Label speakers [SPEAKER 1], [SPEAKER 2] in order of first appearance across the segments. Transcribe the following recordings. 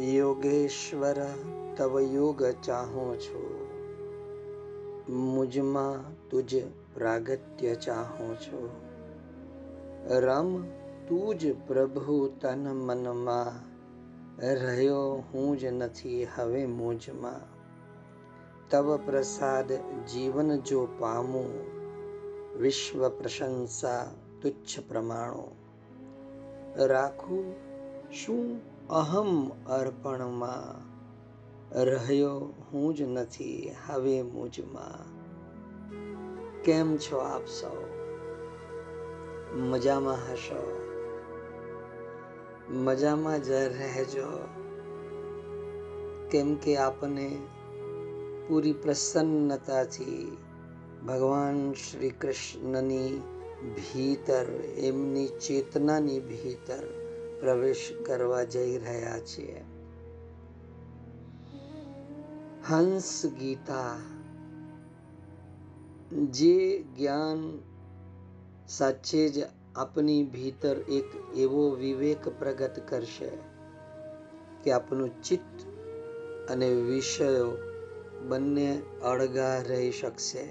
[SPEAKER 1] યોગેશ્વર, તવ યોગ ચાહો છો. મુજમાં તુજ પ્રાગત્ય ચાહો છો. રમ તું જ પ્રભુ તન મનમાં, રહ્યો હું જ નથી હવે મુજમાં. તવ પ્રસાદ જીવન જો પામું, વિશ્વ પ્રશંસા તુચ્છ પ્રમાણો. રાખું શું અહમ અર્પણમાં. રહ્યો હું જ નથી હવે મુજમાં. કેમ છો આપ સૌ? મજામાં હશો? મજામાં જ રહેજો. કેમ કે આપને પૂરી પ્રસન્નતાથી ભગવાન શ્રી કૃષ્ણની ભીતર, એમની ચેતનાની ભીતર પ્રવેશ કરવા જઈ રહ્યા છીએ. હંસ ગીતા. જે જ્ઞાન સાચે જ આપની ભીતર એક એવો વિવેક પ્રગટ કરશે કે આપનું ચિત્ત અને વિષયો બંને અળગા રહી શકશે.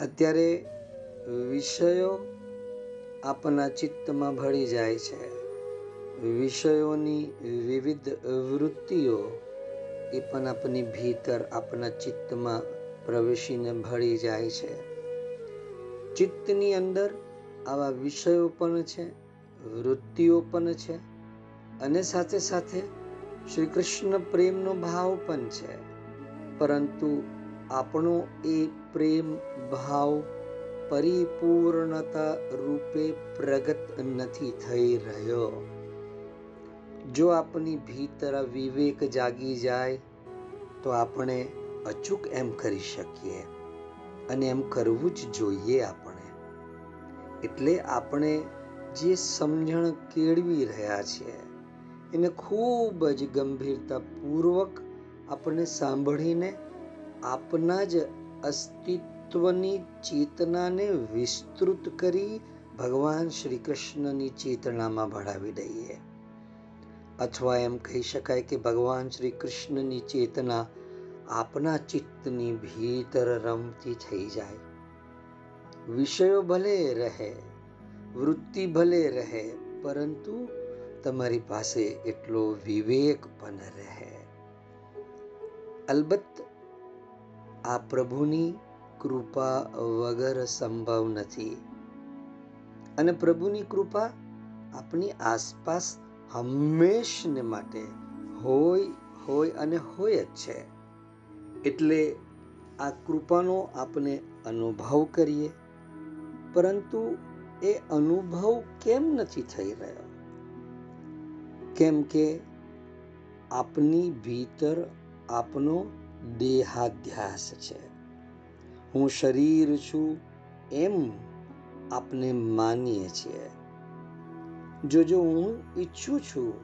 [SPEAKER 1] અત્યારે વિષયો આપના ચિત્તમાં ભળી જાય છે. વિષયોની વિવિધ વૃત્તિઓ એ પણ આપની ભીતર આપના ચિત્તમાં પ્રવેશીને ભળી જાય છે. ચિત્તની અંદર આવા વિષયો પણ છે, વૃત્તિઓ પણ છે અને સાથે સાથે શ્રી કૃષ્ણ પ્રેમનો ભાવ પણ છે. પરંતુ આપણો એ પ્રેમ ભાવ પરિપૂર્ણતા રૂપે પ્રગટ નથી થઈ રહ્યો. જો આપની ભીતર વિવેક જાગી જાય, તો આપણે અચૂક એમ કરી શકીએ અને એમ કરવું જ જોઈએ આપણે. એટલે આપણે જે સમજણ કેળવી રહ્યા છીએ, એને ખૂબ જ ગંભીરતાપૂર્વક આપણે સાંભળીને આપના જ અસ્તિત્વની ચેતનાને વિસ્તૃત કરી ભગવાન શ્રી કૃષ્ણની ચેતનામાં ભળાવી દઈએ. અથવા એમ કહી શકાય કે ભગવાન શ્રી કૃષ્ણની ચેતના આપના ચિત્તની ભીતર રમતી થઈ જાય. વિષયો ભલે રહે, વૃત્તિ ભલે રહે, પરંતુ તમારી પાસે એટલો વિવેક પણ રહે. અલબત્ત, આ પ્રભુની કૃપા વગર સંભવ નથી. અને પ્રભુની કૃપા આપની આસપાસ હંમેશને માટે હોય હોય અને હોય જ છે. એટલે આ કૃપાનો આપણે અનુભવ કરીએ. પરંતુ એ અનુભવ કેમ નથી થઈ રહ્યો? કેમ કે આપની ભીતર આપનો દેહાધ્યાસ છે. હું શરીર છું એમ આપને માનીએ છીએ. જો જો હું ઈચ્છું છું,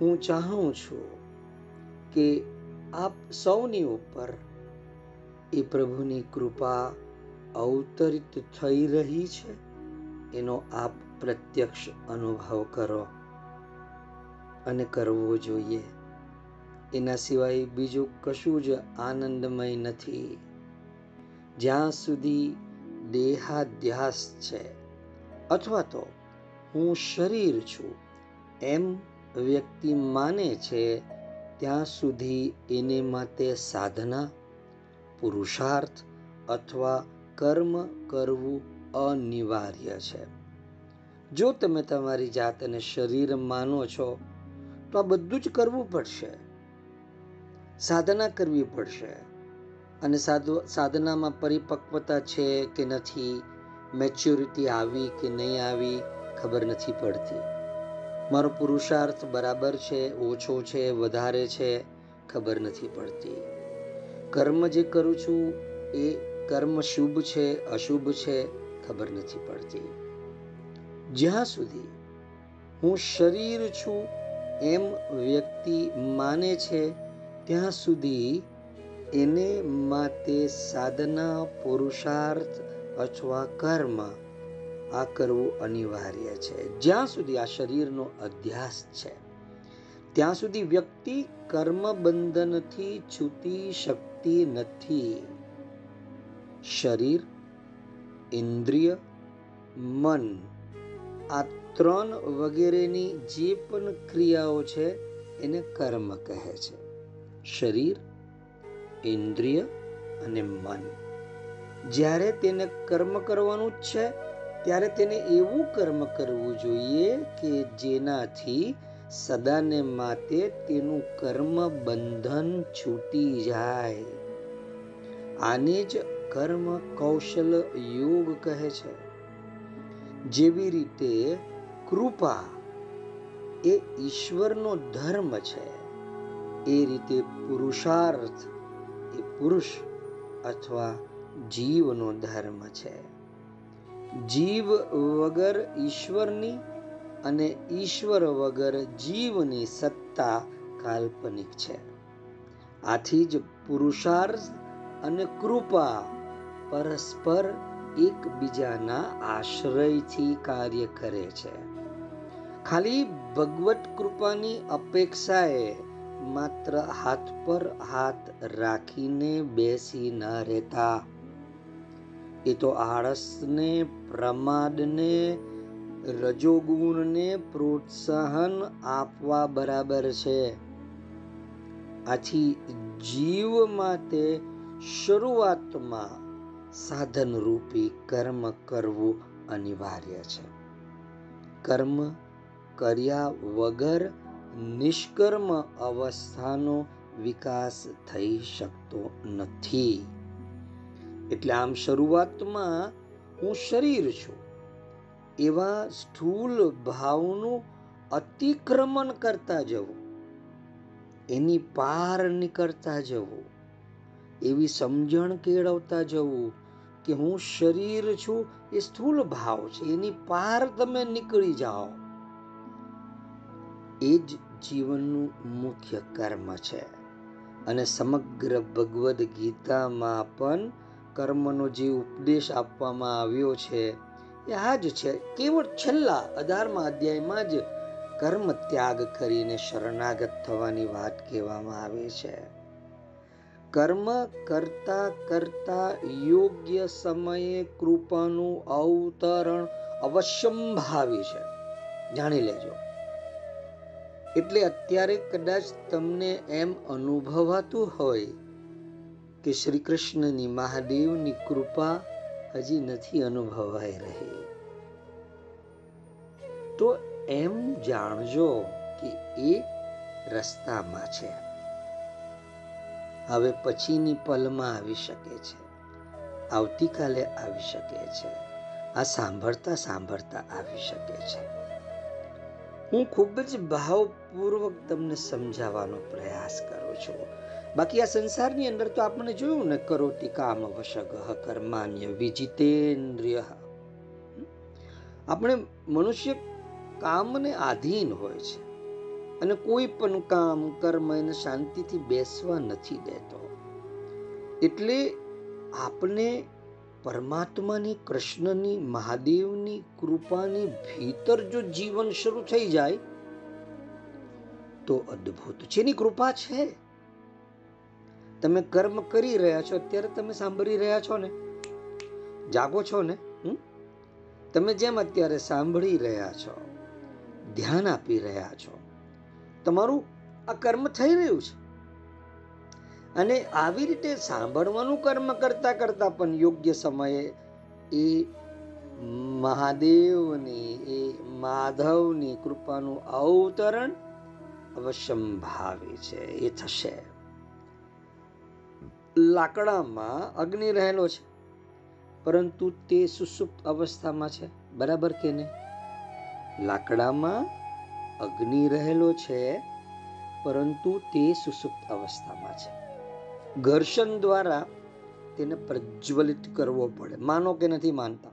[SPEAKER 1] હું ચાહું છું કે આપ સૌની ઉપર એ પ્રભુની કૃપા અવતરિત થઈ રહી છે, એનો આપ પ્રત્યક્ષ અનુભવ કરો અને કરવો જોઈએ. એના સિવાય બીજું કશું જ આનંદમય નથી. જ્યાં સુધી દેહાધ્યાસ છે, અથવા તો હું શરીર છું, એમ વ્યક્તિ માને છે, ત્યાં સુધી એને માટે સાધના, પુરુષાર્થ અથવા કર્મ કરવું અનિવાર્ય છે. જો તમે તમારી જાતને શરીર માનો છો, તો આ બધું જ કરવું પડશે. સાધના કરવી પડશે. અને સાધનામાં પરિપક્વતા છે કે નથી મેચ્યોરિટી આવી કે નહીં આવી, ખબર નથી પડતી. મારો પુરુષાર્થ બરાબર છે, ઓછો છે, વધારે છે, ખબર નથી પડતી. કર્મ જે કરું છું, એ કર્મ શુભ છે, અશુભ છે, ખબર નથી પડતી. જ્યાં સુધી હું શરીર છું, એમ વ્યક્તિ માને છે, ત્યાં સુધી એને માટે સાધના, પુરુષાર્થ અથવા કર્મ આ કરવું અનિવાર્ય છે. જ્યાં સુધી આ શરીરનો અધ્યાસ છે, ત્યાં સુધી વ્યક્તિ કર્મ બંધનથી છૂટી શકતી નથી. શરીર, ઇન્દ્રિય, મન આ ત્રણ વગેરેની જે પણ ક્રિયાઓ છે એને કર્મ કહે છે. શરીર ઇન્દ્રિય અને મન. જ્યારે તેને કર્મ કરવાનું છે, ત્યારે તેને એવું કર્મ કરવું જોઈએ કે જેનાથી સદાને માટે તેનું કર્મ બંધન છૂટી જાય. આને જ કર્મ કૌશલ યોગ કહે છે. જેવી રીતે કૃપા એ ઈશ્વરનો ધર્મ છે, એ રીતે પુરુષાર્થ એ પુરુષ અથવા જીવનો ધર્મ છે. જીવ વગર ઈશ્વરની અને ઈશ્વર વગર જીવની સત્તા કાલ્પનિક છે. આથી જ પુરુષાર્થ અને કૃપા પરસ્પર એકબીજાના આશ્રયથી કાર્ય કરે છે. ખાલી ભગવત કૃપાની અપેક્ષાએ માત્ર હાથ પર હાથ રાખીને બેસી ન રહેતા. એ તો આળસને, પ્રમાદને, રજોગુણને પ્રોત્સાહન આપવા બરાબર છે. આથી જીવ માટે શરૂઆતમાં સાધન રૂપી કર્મ કરવું અનિવાર્ય છે. કર્મ કર્યા વગર નિષ્કર્મ અવસ્થાનો વિકાસ થઈ શકતો નથી. એટલે આમ શરૂઆતમાં હું શરીર છું. એવા સ્થૂલ ભાવનું અતિક્રમણ કરતા જવું. એની પાર નીકળતા જવું. એવી સમજણ કેળવતા જવું કે હું શરીર છું, એ સ્થૂલ ભાવ છે. એની પાર તમે નીકળી જાઓ. એ જ જીવનનું મુખ્ય કર્મ છે. અને સમગ્ર ભગવદ્ ગીતામાં પણ કર્મનો જે ઉપદેશ આપવામાં આવ્યો છે, એ આ જ છે. કેવળ છેલ્લા અઢારમા અધ્યાયમાં જ કર્મ ત્યાગ કરીને શરણાગત થવાની વાત કહેવામાં આવે છે. કર્મ કરતા કરતા યોગ્ય સમયે કૃપાનું અવતરણ અવશ્યંભાવી છે. જાણી લેજો. એટલે અત્યારે કદાચ તમને એમ અનુભવાતું હોય કે શ્રી કૃષ્ણની મહાદેવની કૃપા હજી નથી અનુભવાઈ રહી. તો એમ જાણજો કે એ રસ્તામાં છે. હવે પછીની પલમાં આવી શકે છે. આવતીકાલે આવી શકે છે. આ સાંભળતા સાંભળતા આવી શકે છે. હું ખૂબ જ ભાવપૂર્વક તમને સમજાવવાનો પ્રયાસ કરું છું. બાકી આ સંસારની અંદર તો આપણે જોયું ને, કરોટી કામ વશગહ કર્માન્ય વિજિતેન્દ્રિય. આપણે મનુષ્ય કામને આધીન હોય છે અને કોઈ પણ કામ, કર્મ એને શાંતિથી બેસવા નથી દેતો. એટલે આપણે પરમાત્માની, કૃષ્ણની, મહાદેવની કૃપાની ભીતર જો જીવન શરૂ થઈ જાય, તો અદ્ભુત છે એની કૃપા છે. તમે કર્મ કરી રહ્યા છો, અત્યારે તમે સાંભળી રહ્યા છો ને? જાગો છો ને? તમે જેમ અત્યારે સાંભળી રહ્યા છો, ધ્યાન આપી રહ્યા છો, તમારું આ કર્મ થઈ રહ્યું છે. અને આવી રીતે સાંભળવાનું કર્મ કરતા કરતા પણ યોગ્ય સમયે એ મહાદેવની, એ માધવની કૃપાનું અવતરણ અવશ્યંભાવી છે, એ થશે. લાકડામાં અગ્નિ રહેલો છે, પરંતુ તે સુસુપ્ત અવસ્થામાં છે, બરાબર કે નહીં લાકડામાં અગ્નિ રહેલો છે, પરંતુ તે સુસુપ્ત અવસ્થામાં છે. ઘર્ષણ દ્વારા તેને પ્રજ્વલિત કરવો પડે. માનો કે નથી માનતા?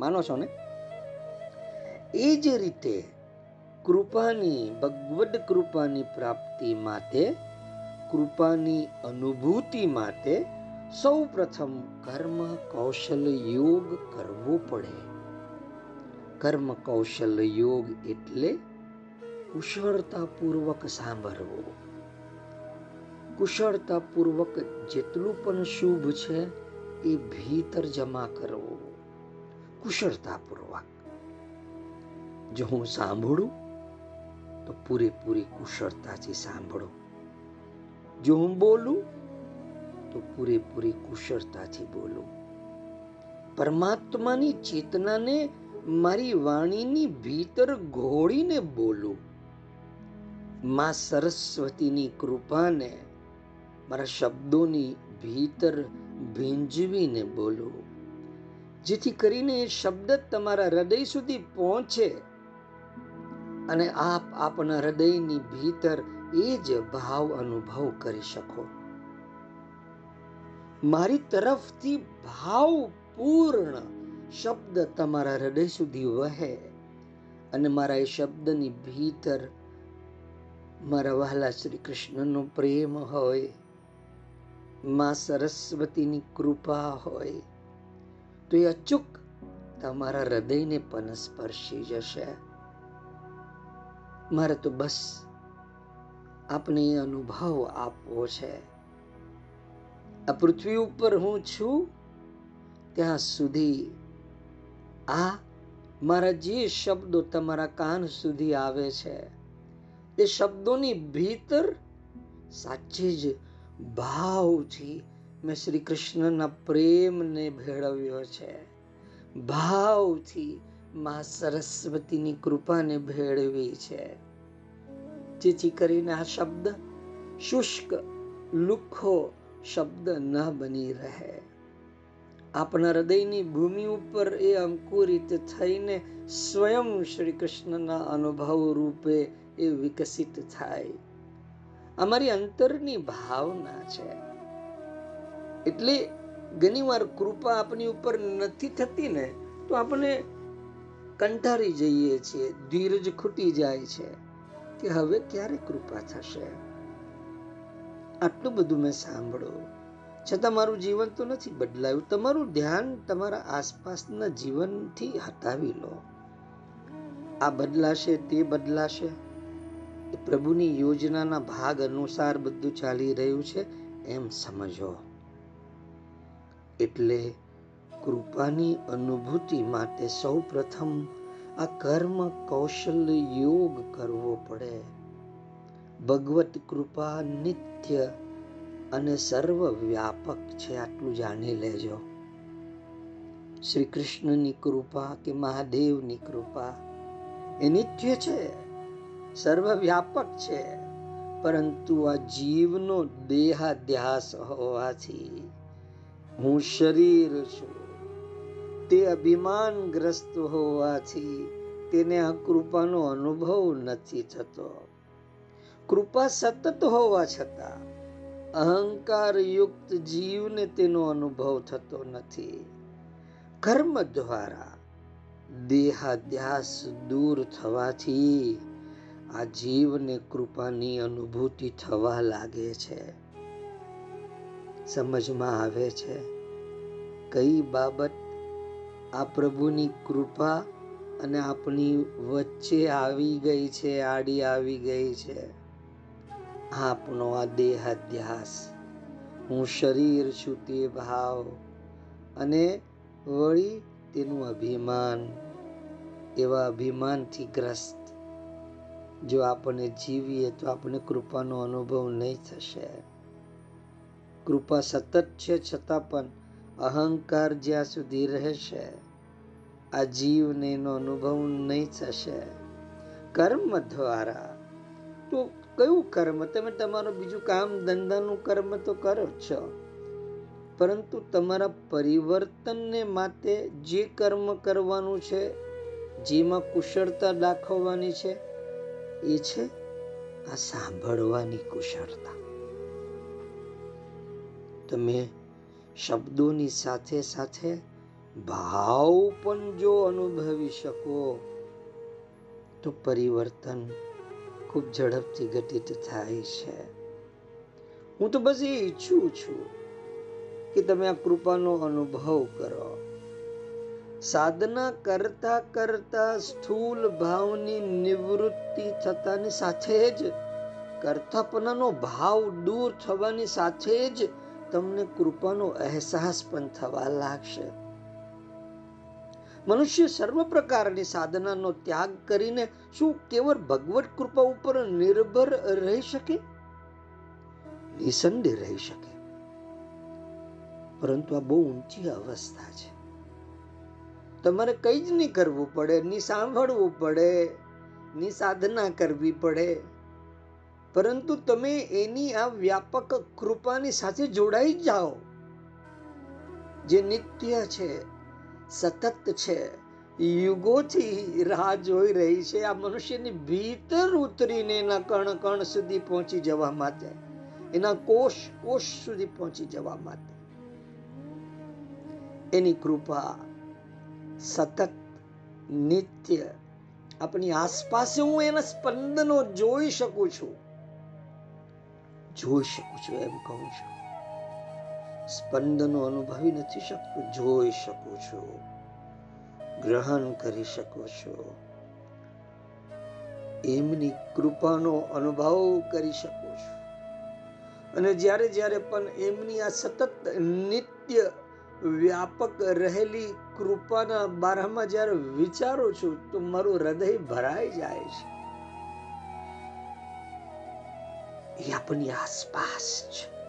[SPEAKER 1] માનો છો ને? એ જ રીતે કૃપાની, ભગવદ કૃપાની પ્રાપ્તિ માટે, કૃપાની અનુભૂતિ માટે સૌ પ્રથમ કર્મ, કૌશલ, યોગ કરવો પડે. કર્મ, કૌશલ, યોગ એટલે કુશળતાપૂર્વક સાંભળવું. કુશળતાપૂર્વક જેટલું પણ શુભ છે એ ભીતર જમા કરવું. કુશળતાપૂર્વક. જો હું સાંભળું, તો પૂરેપૂરી કુશળતાથી સાંભળો. જો હું બોલું, તો પૂરેપૂરી કુશળતાથી બોલું. પરમાત્માની ચેતનાને મારી વાણીની ભીતર ઘોળીને બોલું. માં સરસ્વતીની કૃપાને મારા શબ્દોની ભીતર ભીંજવીને બોલો. જેથી કરીને એ શબ્દ તમારા હૃદય સુધી પહોંચે અને આપ આપના હૃદયની ભીતર એ જ ભાવ અનુભવ કરી શકો. મારી તરફથી ભાવપૂર્ણ શબ્દ તમારા હૃદય સુધી વહે અને મારા એ શબ્દની ભીતર મારા વહાલા શ્રી કૃષ્ણનો પ્રેમ હોય. માં સરસ્વતીની કૃપા હોય, તો એ અચૂક તમારા હૃદયને પણ સ્પર્શી જશે. મારે તો બસ આપને એ અનુભવ આપવો છે. આ પૃથ્વી ઉપર હું છું, ત્યાં સુધી આ મારા જે શબ્દો તમારા કાન સુધી આવે છે, તે શબ્દોની ભીતર સાચે જ ભાવથી મેં શ્રી કૃષ્ણના પ્રેમને ભેળવ્યો છે. ભાવથી મા સરસ્વતીની કૃપાને ભેળવી છે. જેથી કરીને આ શબ્દ શુષ્ક લુખો શબ્દ ન બની રહે. આપણા હૃદયની ભૂમિ ઉપર એ અંકુરિત થઈને સ્વયં શ્રી કૃષ્ણના અનુભવ રૂપે એ વિકસિત થાય. અમારી અંતરની ભાવના છે. એટલે ઘણીવાર કૃપા આપણી ઉપર નથી થતી ને, તો આપણે કંટાળી જઈએ છીએ, ધીરજ ખૂટી જાય છે કે હવે ક્યારે કૃપા થશે? આટલું બધું મેં સાંભળ્યું. છતાં મારું જીવન તો નથી બદલાયું. તમારું ધ્યાન તમારા આસપાસના જીવનથી હટાવી લો. આ બદલાશે, તે બદલાશે. પ્રભુની યોજનાના ભાગ અનુસાર બધું ચાલી રહ્યું છે, એમ સમજો. એટલે કૃપાની અનુભૂતિ માટે સૌ પ્રથમ આ કર્મ કૌશલ્ય યોગ કરવો પડે. ભગવત કૃપા નિત્ય અને સર્વ વ્યાપક છે, આટલું જાણી લેજો. શ્રી કૃષ્ણની કૃપા કે મહાદેવની કૃપા એ નિત્ય છે? સર્વ વ્યાપક છે. પરંતુ આ જીવનો દેહાધ્યાસ હોવાથી હું શરીર છું. તે અભિમાનગ્રસ્ત હોવાથી તેને આ કૃપાનો અનુભવ નથી થતો. કૃપા સતત હોવા છતાં અહંકાર યુક્ત જીવને તેનો અનુભવ થતો નથી. કર્મ દ્વારા દેહાધ્યાસ દૂર થવાથી આ જીવને કૃપાની અનુભૂતિ થવા લાગે છે. સમજમાં આવે છે. કઈ બાબત આ પ્રભુની કૃપા અને આપણી વચ્ચે આવી ગઈ છે, આડી આવી ગઈ છે? આપણો આ દેહાધ્યાસ. હું શરીર છું તે ભાવ અને વળી તેનું અભિમાન. એવા અભિમાનથી ગ્રસ્ત જો આપણે જીવીએ તો આપણે કૃપાનો અનુભવ નહીં થશે. કૃપા સતત છે છતાં પણ અહંકાર જ્યાં સુધી રહેશે, આ જીવને એનો અનુભવ નહીં થશે. કર્મ દ્વારા. તો કયું કર્મ? તમે તમારું બીજું કામ ધંધાનું કર્મ તો કરો છો. પરંતુ તમારા પરિવર્તનને માટે જે કર્મ કરવાનું છે, જેમાં કુશળતા દાખવવાની છે એ છે આ સાંભળવાની કુશળતા. તમે શબ્દોની સાથે સાથે ભાવ પણ જો અનુભવી શકો, તો પરિવર્તન ખૂબ ઝડપથી ઘટિત થાય છે. હું તો બસ એ ઈચ્છું છું કે તમે આ કૃપાનો અનુભવ કરો. સાધના કરતા કરતા સ્થૂલ ભાવની નિવૃત્તિ થતાની સાથે જ કરતાપણાનો ભાવ દૂર થવાની સાથે જ તમને કૃપાનો અહેસાસ પણ થવા લાગશે. મનુષ્ય સર્વ પ્રકારની સાધનાનો ત્યાગ કરીને શું કેવળ ભગવત કૃપા ઉપર નિર્ભર રહી શકે? નિસંદેહ રહી શકે. પરંતુ આ બહુ ઊંચી અવસ્થા છે. તમારે કંઈ જ નહીં કરવું પડે ની સાંભળવું પડે ની સાધના કરવી પડે. પરંતુ તમે એની આ વ્યાપક કૃપાની સાથે જોડાઈ જાઓ. જે નિત્ય છે, સતત છે, યુગોથી રાહ જોઈ રહી છે, આ મનુષ્યની ભીતર ઉતરીને એના કણ કણ સુધી પહોંચી જવા માટે, એના કોષ કોષ સુધી પહોંચી જવા માટે. એની કૃપા સતત નિત્ય. આપણી આસપાસ હું એના સ્પંદનો જોઈ શકું છું. જોઈ શકું છું, એમ કહું છું. સ્પંદનો અનુભવી નથી શકતું, જોઈ શકું છું. ગ્રહણ કરી શકું છું. એમની કૃપાનો અનુભવ કરી શકું છું. અને જ્યારે જ્યારે પણ એમની આ સતત નિત્ય વ્યાપક રહેલી કૃપાના બારામાં જ્યારે વિચારું છું, તો મારું હૃદય ભરાઈ જાય છે. એ આપણી આસપાસ છે.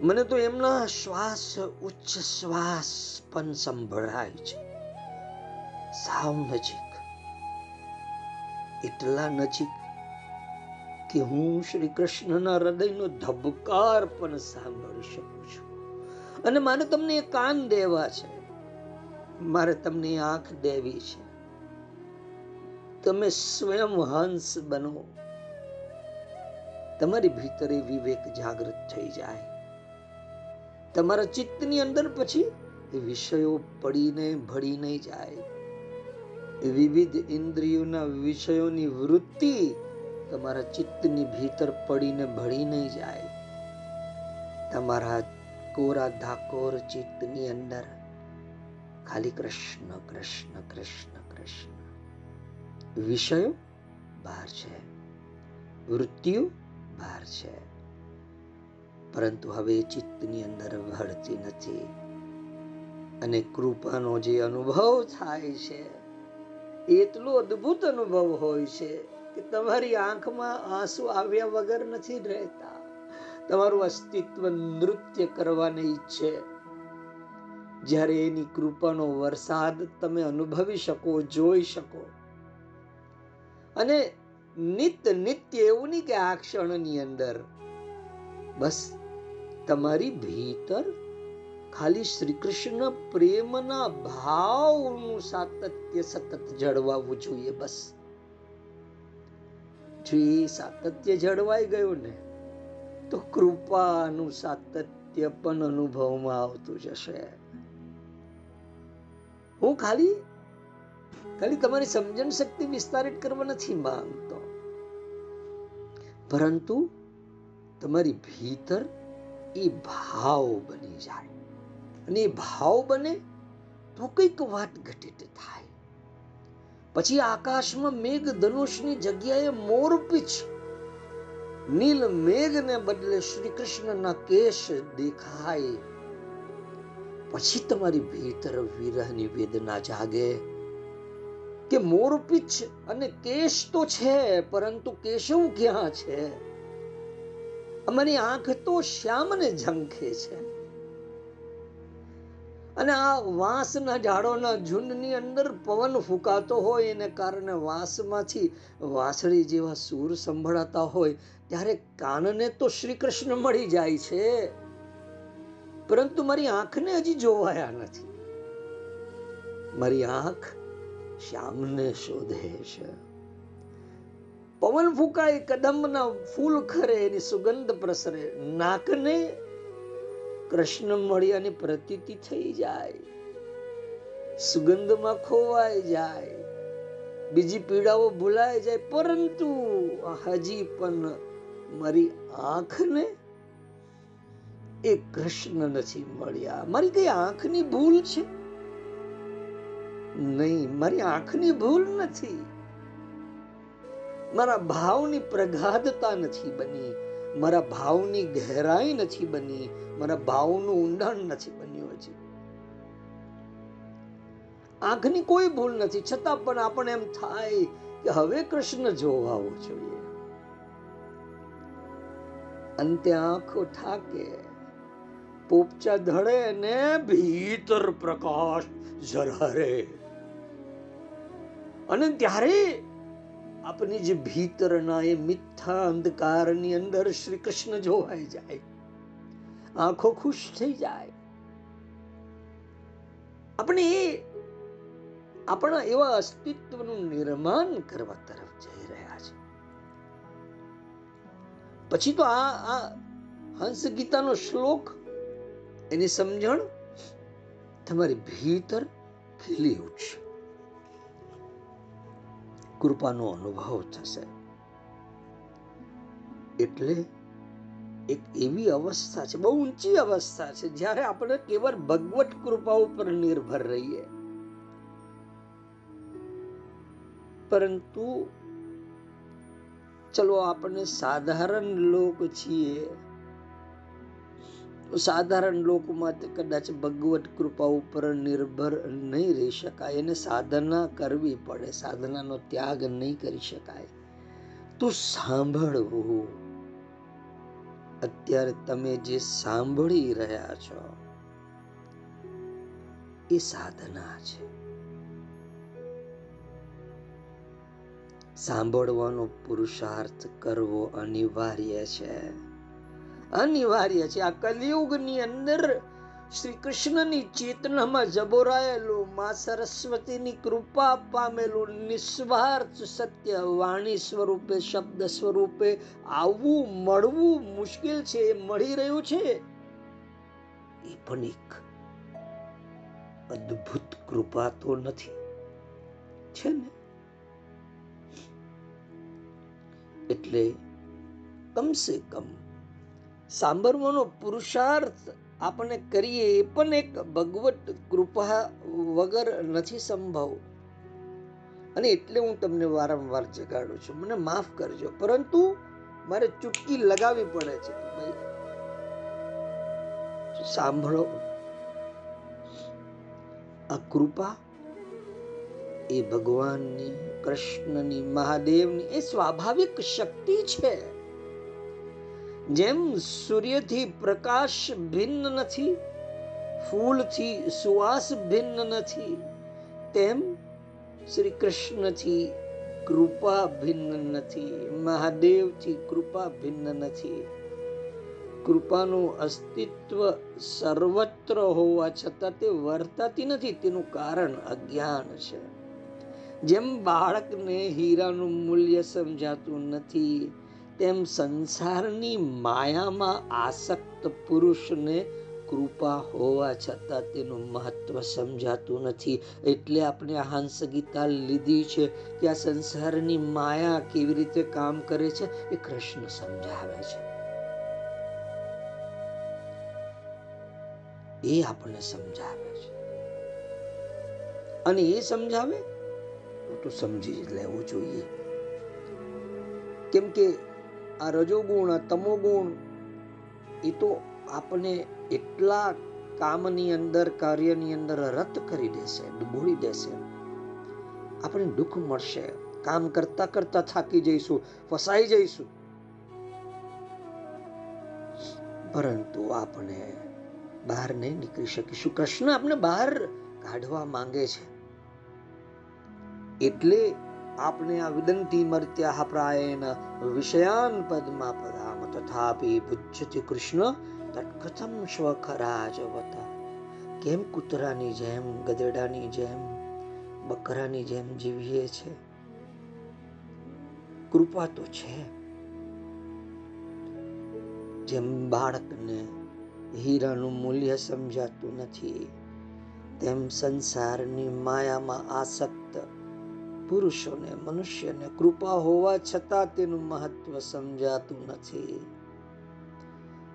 [SPEAKER 1] મને તો એમના શ્વાસ, ઉચ્ચ શ્વાસ પણ સંભળાય છે. સાવ નજીક. એટલા નજીક કે હું શ્રી કૃષ્ણના હૃદયનો ધબકાર પણ સાંભળી શકું છું. અને મારે તમને કાન દેવા છે. મારે તમને આંખ દેવી છે. તમે સ્વયં હંસ બનો. તમારી ભીતરે વિવેક જાગૃત થઈ જાય. તમારા ચિત્તની અંદર પછી વિષયો પડીને ભળી નહીં જાય. વિવિધ ઇન્દ્રિયોના વિષયોની વૃત્તિ તમારા ચિત્તની ભીતર પડીને ભળી નહીં જાય. તમારા કોરા ધાકોર ચિત્તની અંદર ખાલી કૃષ્ણ કૃષ્ણ કૃષ્ણ કૃષ્ણ વિષયો બહાર છે વૃત્તિઓ બહાર છે પરંતુ હવે ચિત્તની અંદર ભળતી નથી અને કૃપાનો જે અનુભવ થાય છે, એટલો અદ્ભુત અનુભવ હોય છે કે તમારી આંખમાં આંસુ આવ્યા વગર નથી રહેતા. તમારું અસ્તિત્વ નૃત્ય કરવાને ઈચ્છે. જ્યારે એની કૃપાનો વરસાદ તમે અનુભવી શકો, જોઈ શકો. અને નિત્ય નિત્ય એવું નહીં કે આ ક્ષણની અંદર. બસ તમારી ભીતર ખાલી શ્રી કૃષ્ણ પ્રેમના ભાવનું સાતત્ય સતત જળવાવું જોઈએ બસ. જો એ સાતત્ય જળવાઈ ગયું ને તો કૃપાનું સાતત્ય પણ અનુભવમાં આવતું જશે. હું ખાલી ખાલી તમારી સમજણ શક્તિ વિસ્તારિત કરવા નથી માંગતો. પરંતુ તમારી ભીતર એ ભાવ બની જાય. અને એ ભાવ બને તો કંઈક વાત ઘટિત થાય. પછી આકાશમાં મેઘ ધનુષની જગ્યાએ મોરપીછ નીલ મેઘને બદલે શ્રી કૃષ્ણના કેશ દેખાય. પછી તમારી ભીતર વિરહની વેદના જાગે કે મોરપીછ અને કેશ તો છે, પરંતુ કેશવ ક્યાં છે? અમારી આંખ તો શ્યામને ઝંખે છે. અને આ વાંસના ઝાડોના ઝુંડની અંદર પવન ફૂંકાતો હોય એને કારણે વાંસમાંથી વાંસળી જેવા સૂર સંભળાતા હોય, ત્યારે કાનને તો શ્રી કૃષ્ણ મળી જાય છે. પરંતુ મારી આંખને હજી જોવાયા નથી. મારી આંખ શ્યામને શોધે છે. પવન ફૂંકાય, કદમના ફૂલ ખરે, એની સુગંધ પ્રસરે, નાકને કૃષ્ણ મળ્યાની પ્રતીતિ થઈ જાય. સુગંધમાં ખોવાઈ જાય. બીજી પીડાઓ ભૂલાઈ જાય. પરંતુ હજી પણ મારી આંખને એ કૃષ્ણ નથી મળ્યા. મારી કઈ આંખની ભૂલ છે? નહીં, મારી આંખની ભૂલ નથી. મારા ભાવની પ્રગાઢતા નથી બની. મારા ભાવની ગહેરાઈ નથી બની, મારા ભાવનું ઊંડાણ નથી બન્યું હજી. આંખની કોઈ ભૂલ નથી, છતાં પણ આપણે એમ થાય કે હવે કૃષ્ણ જોવાવો જોઈએ. અંતે આંખો ઠાકે પોપચા ધડે ને ભીતર પ્રકાશ ઝરહરે. અને ત્યારે આપની જે ભીતરના એ મિથ્થા અંધકારની અંદર શ્રી કૃષ્ણ જોવાઈ જાય. આંખો ખુશ થઈ જાય. આપણે એ આપણા એવા અસ્તિત્વનું નિર્માણ કરવા તરફ જઈ રહ્યા છે પછી તો આ આ હંસ ગીતાનો શ્લોક, એની સમજણ તમારી ભીતર ખીલી ઉઠશે. કૃપાનો અનુભવ થશે. એટલે એક એવી અવસ્થા છે, બહુ ઊંચી અવસ્થા છે, જ્યારે આપણે કેવળ ભગવત કૃપા ઉપર નિર્ભર રહીએ. પરંતુ ચલો આપણે સાધારણ લોક છીએ સાધારણ લોકોમાં કદાચ ભગવત કૃપા ઉપર નિર્ભર નહીં રહી શકાય એને સાધના કરવી પડે. સાધનાનો ત્યાગ નહીં કરી શકાય. તો સાંભળવું. અત્યારે તમે જે સાંભળી રહ્યા છો, એ સાધના છે. સાંભળવાનો પુરુષાર્થ કરવો અનિવાર્ય છે. અનિવાર્ય છે. આ કલિયુગની અંદર શ્રી કૃષ્ણની ચેતનામાં જબોરાયેલું મા સરસ્વતીની કૃપા પામેલું નિસ્વાર્થ સત્ય વાણી સ્વરૂપે, શબ્દ સ્વરૂપે આવવું, મળવું મુશ્કેલ છે, એ મળી રહ્યું છે. એ પણ એક અદ્ભુત કૃપા તો નથી. છે ને? એટલે કમસે કમ સાંભળવાનો પુરુષાર્થ આપણે કરીએ એ પણ એક ભગવત કૃપા વગર નથી સંભવ. અને એટલે હું તમને વારંવાર જગાડું છું. મને માફ કરજો. પરંતુ મારે ચૂટકી લગાવવી પડે છે ભાઈ, સાંભળો. આ કૃપા એ ભગવાનની, કૃષ્ણની, મહાદેવની એ સ્વાભાવિક શક્તિ છે. જેમ સૂર્યથી પ્રકાશ ભિન્ન નથી, ફૂલથી સુવાસ ભિન્ન નથી, તેમ શ્રી કૃષ્ણથી કૃપા ભિન્ન નથી, મહાદેવથી કૃપા ભિન્ન નથી. કૃપાનું અસ્તિત્વ સર્વત્ર હોવા છતાં તે વર્તાતી નથી, તેનું કારણ અજ્ઞાન છે. જેમ બાળકને હીરાનું મૂલ્ય સમજાતું નથી તેમ સંસારની માયામાં આસક્ત પુરુષને કૃપા હોવા છતાં તેનું મહત્વ સમજાતું નથી. એટલે આપણે આ હંસ ગીતા લીધી છે કે આ સંસારની માયા કેવી રીતે કામ કરે છે એ કૃષ્ણ સમજાવે છે. એ આપણને સમજાવે છે. અને એ સમજાવે તો સમજી જ લેવું જોઈએ. કેમ કે આ રજોગુણ, આ તમોગુણ, એ તો આપણને એટલા કામની અંદર, કાર્યની અંદર રત કરી દેશે, ડૂબોળી દેશે. આપણે દુઃખ મળશે. કામ કરતા કરતા થાકી જઈશું, ફસાઈ જઈશું. પરંતુ આપણે બહાર નહીં નીકળી શકીશું. કૃષ્ણ આપણે બહાર કાઢવા માંગે છે. એટલે આપણે આ વિદંતી મર્ત્યા પ્રાયેન વિષયાન પદમાં પદામ તથાપી પૂજ્યતિ કૃષ્ણ તટકથમ સ્વખરાજવત કેમ કૂતરાની જેમ ગધેડાની જેમ બકરાની જેમ જીવીએ છે કૃપા તો છે જેમ બાળકને હીરાનું મૂલ્ય સમજાતું નથી તેમ સંસારની માયામાં આસક્ત પુરુષોને, મનુષ્યને કૃપા હોવા છતાં તેનું મહત્વ સમજાતું નથી.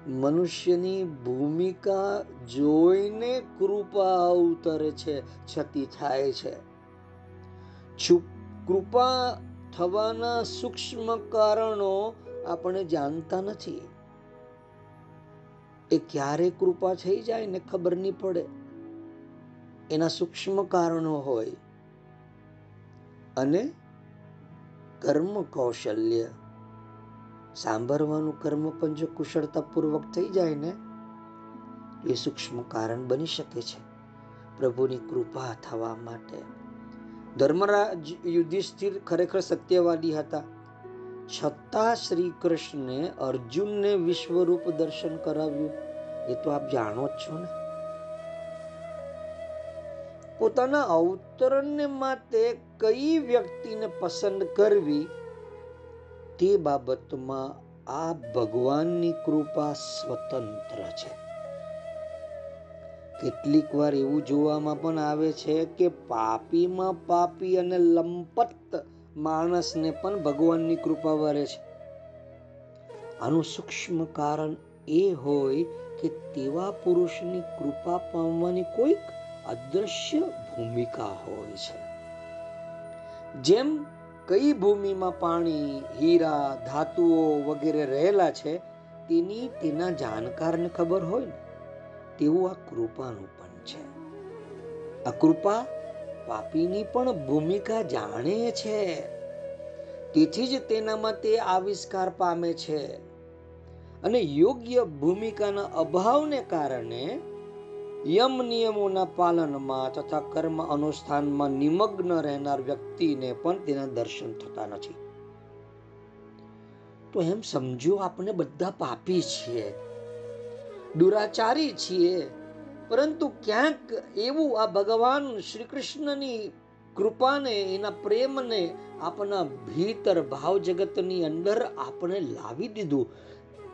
[SPEAKER 1] મનુષ્યની ભૂમિકા જોઈને કૃપા અવતરે છે, છતી થાય છે. કૃપા થવાના સૂક્ષ્મ કારણો આપણે જાણતા નથી. એ ક્યારે કૃપા થઈ જાય ને ખબર નહીં પડે. એના સૂક્ષ્મ કારણો હોય. અને કર્મ કૌશલ્ય. સાંભળવાનું કર્મ પણ જો કુશળતાપૂર્વક થઈ જાય ને, એ સૂક્ષ્મ કારણ બની શકે છે. પ્રભુની કૃપા થવા માટે. ધર્મરાજ યુધિષ્ઠિર ખરેખર સત્યવાદી હતા. છતાં શ્રી કૃષ્ણે અર્જુનને વિશ્વરૂપ દર્શન કરાવ્યું. એ તો આપ જાણો જ છો ને. પોતાના અવતરણને માટે કઈ વ્યક્તિને પસંદ કરવી તે બાબતમાં આ ભગવાનની કૃપા સ્વતંત્ર છે. કેટલીક વાર એવું જોવામાં પણ આવે છે કે પાપીમાં પાપી અને લંપત માણસને પણ ભગવાનની કૃપા વરે છે. આનું સૂક્ષ્મ કારણ એ હોય કે તેવા પુરુષની કૃપા પામવાની કોઈક અદ્રશ્ય ભૂમિકા હોય છે. જેમ કઈ ભૂમિમાં પાણી, હીરા, ધાતુઓ વગેરે રહેલા છે, તેની તેના જાણકારને ખબર હોય ને, તેવું આ કૃપાનું પણ છે. આ કૃપા પાપીની પણ ભૂમિકા જાણે છે. તેથી જ તેનામાં તે આવિષ્કાર પામે છે. અને યોગ્ય ભૂમિકાના અભાવને કારણે યમ નિયમોના પાલનમાં તથા કર્મ અનુષ્ઠાનમાં નિમગ્ન રહેનાર વ્યક્તિને પણ તેના દર્શન થતા નથી. તો એમ સમજો, આપણે બધા પાપી છીએ. દુરાચારી છીએ. પરંતુ ક્યાંક એવું આ ભગવાન શ્રી કૃષ્ણની કૃપાને, એના પ્રેમને આપણા ભીતર ભાવ જગતની અંદર આપણે લાવી દીધું.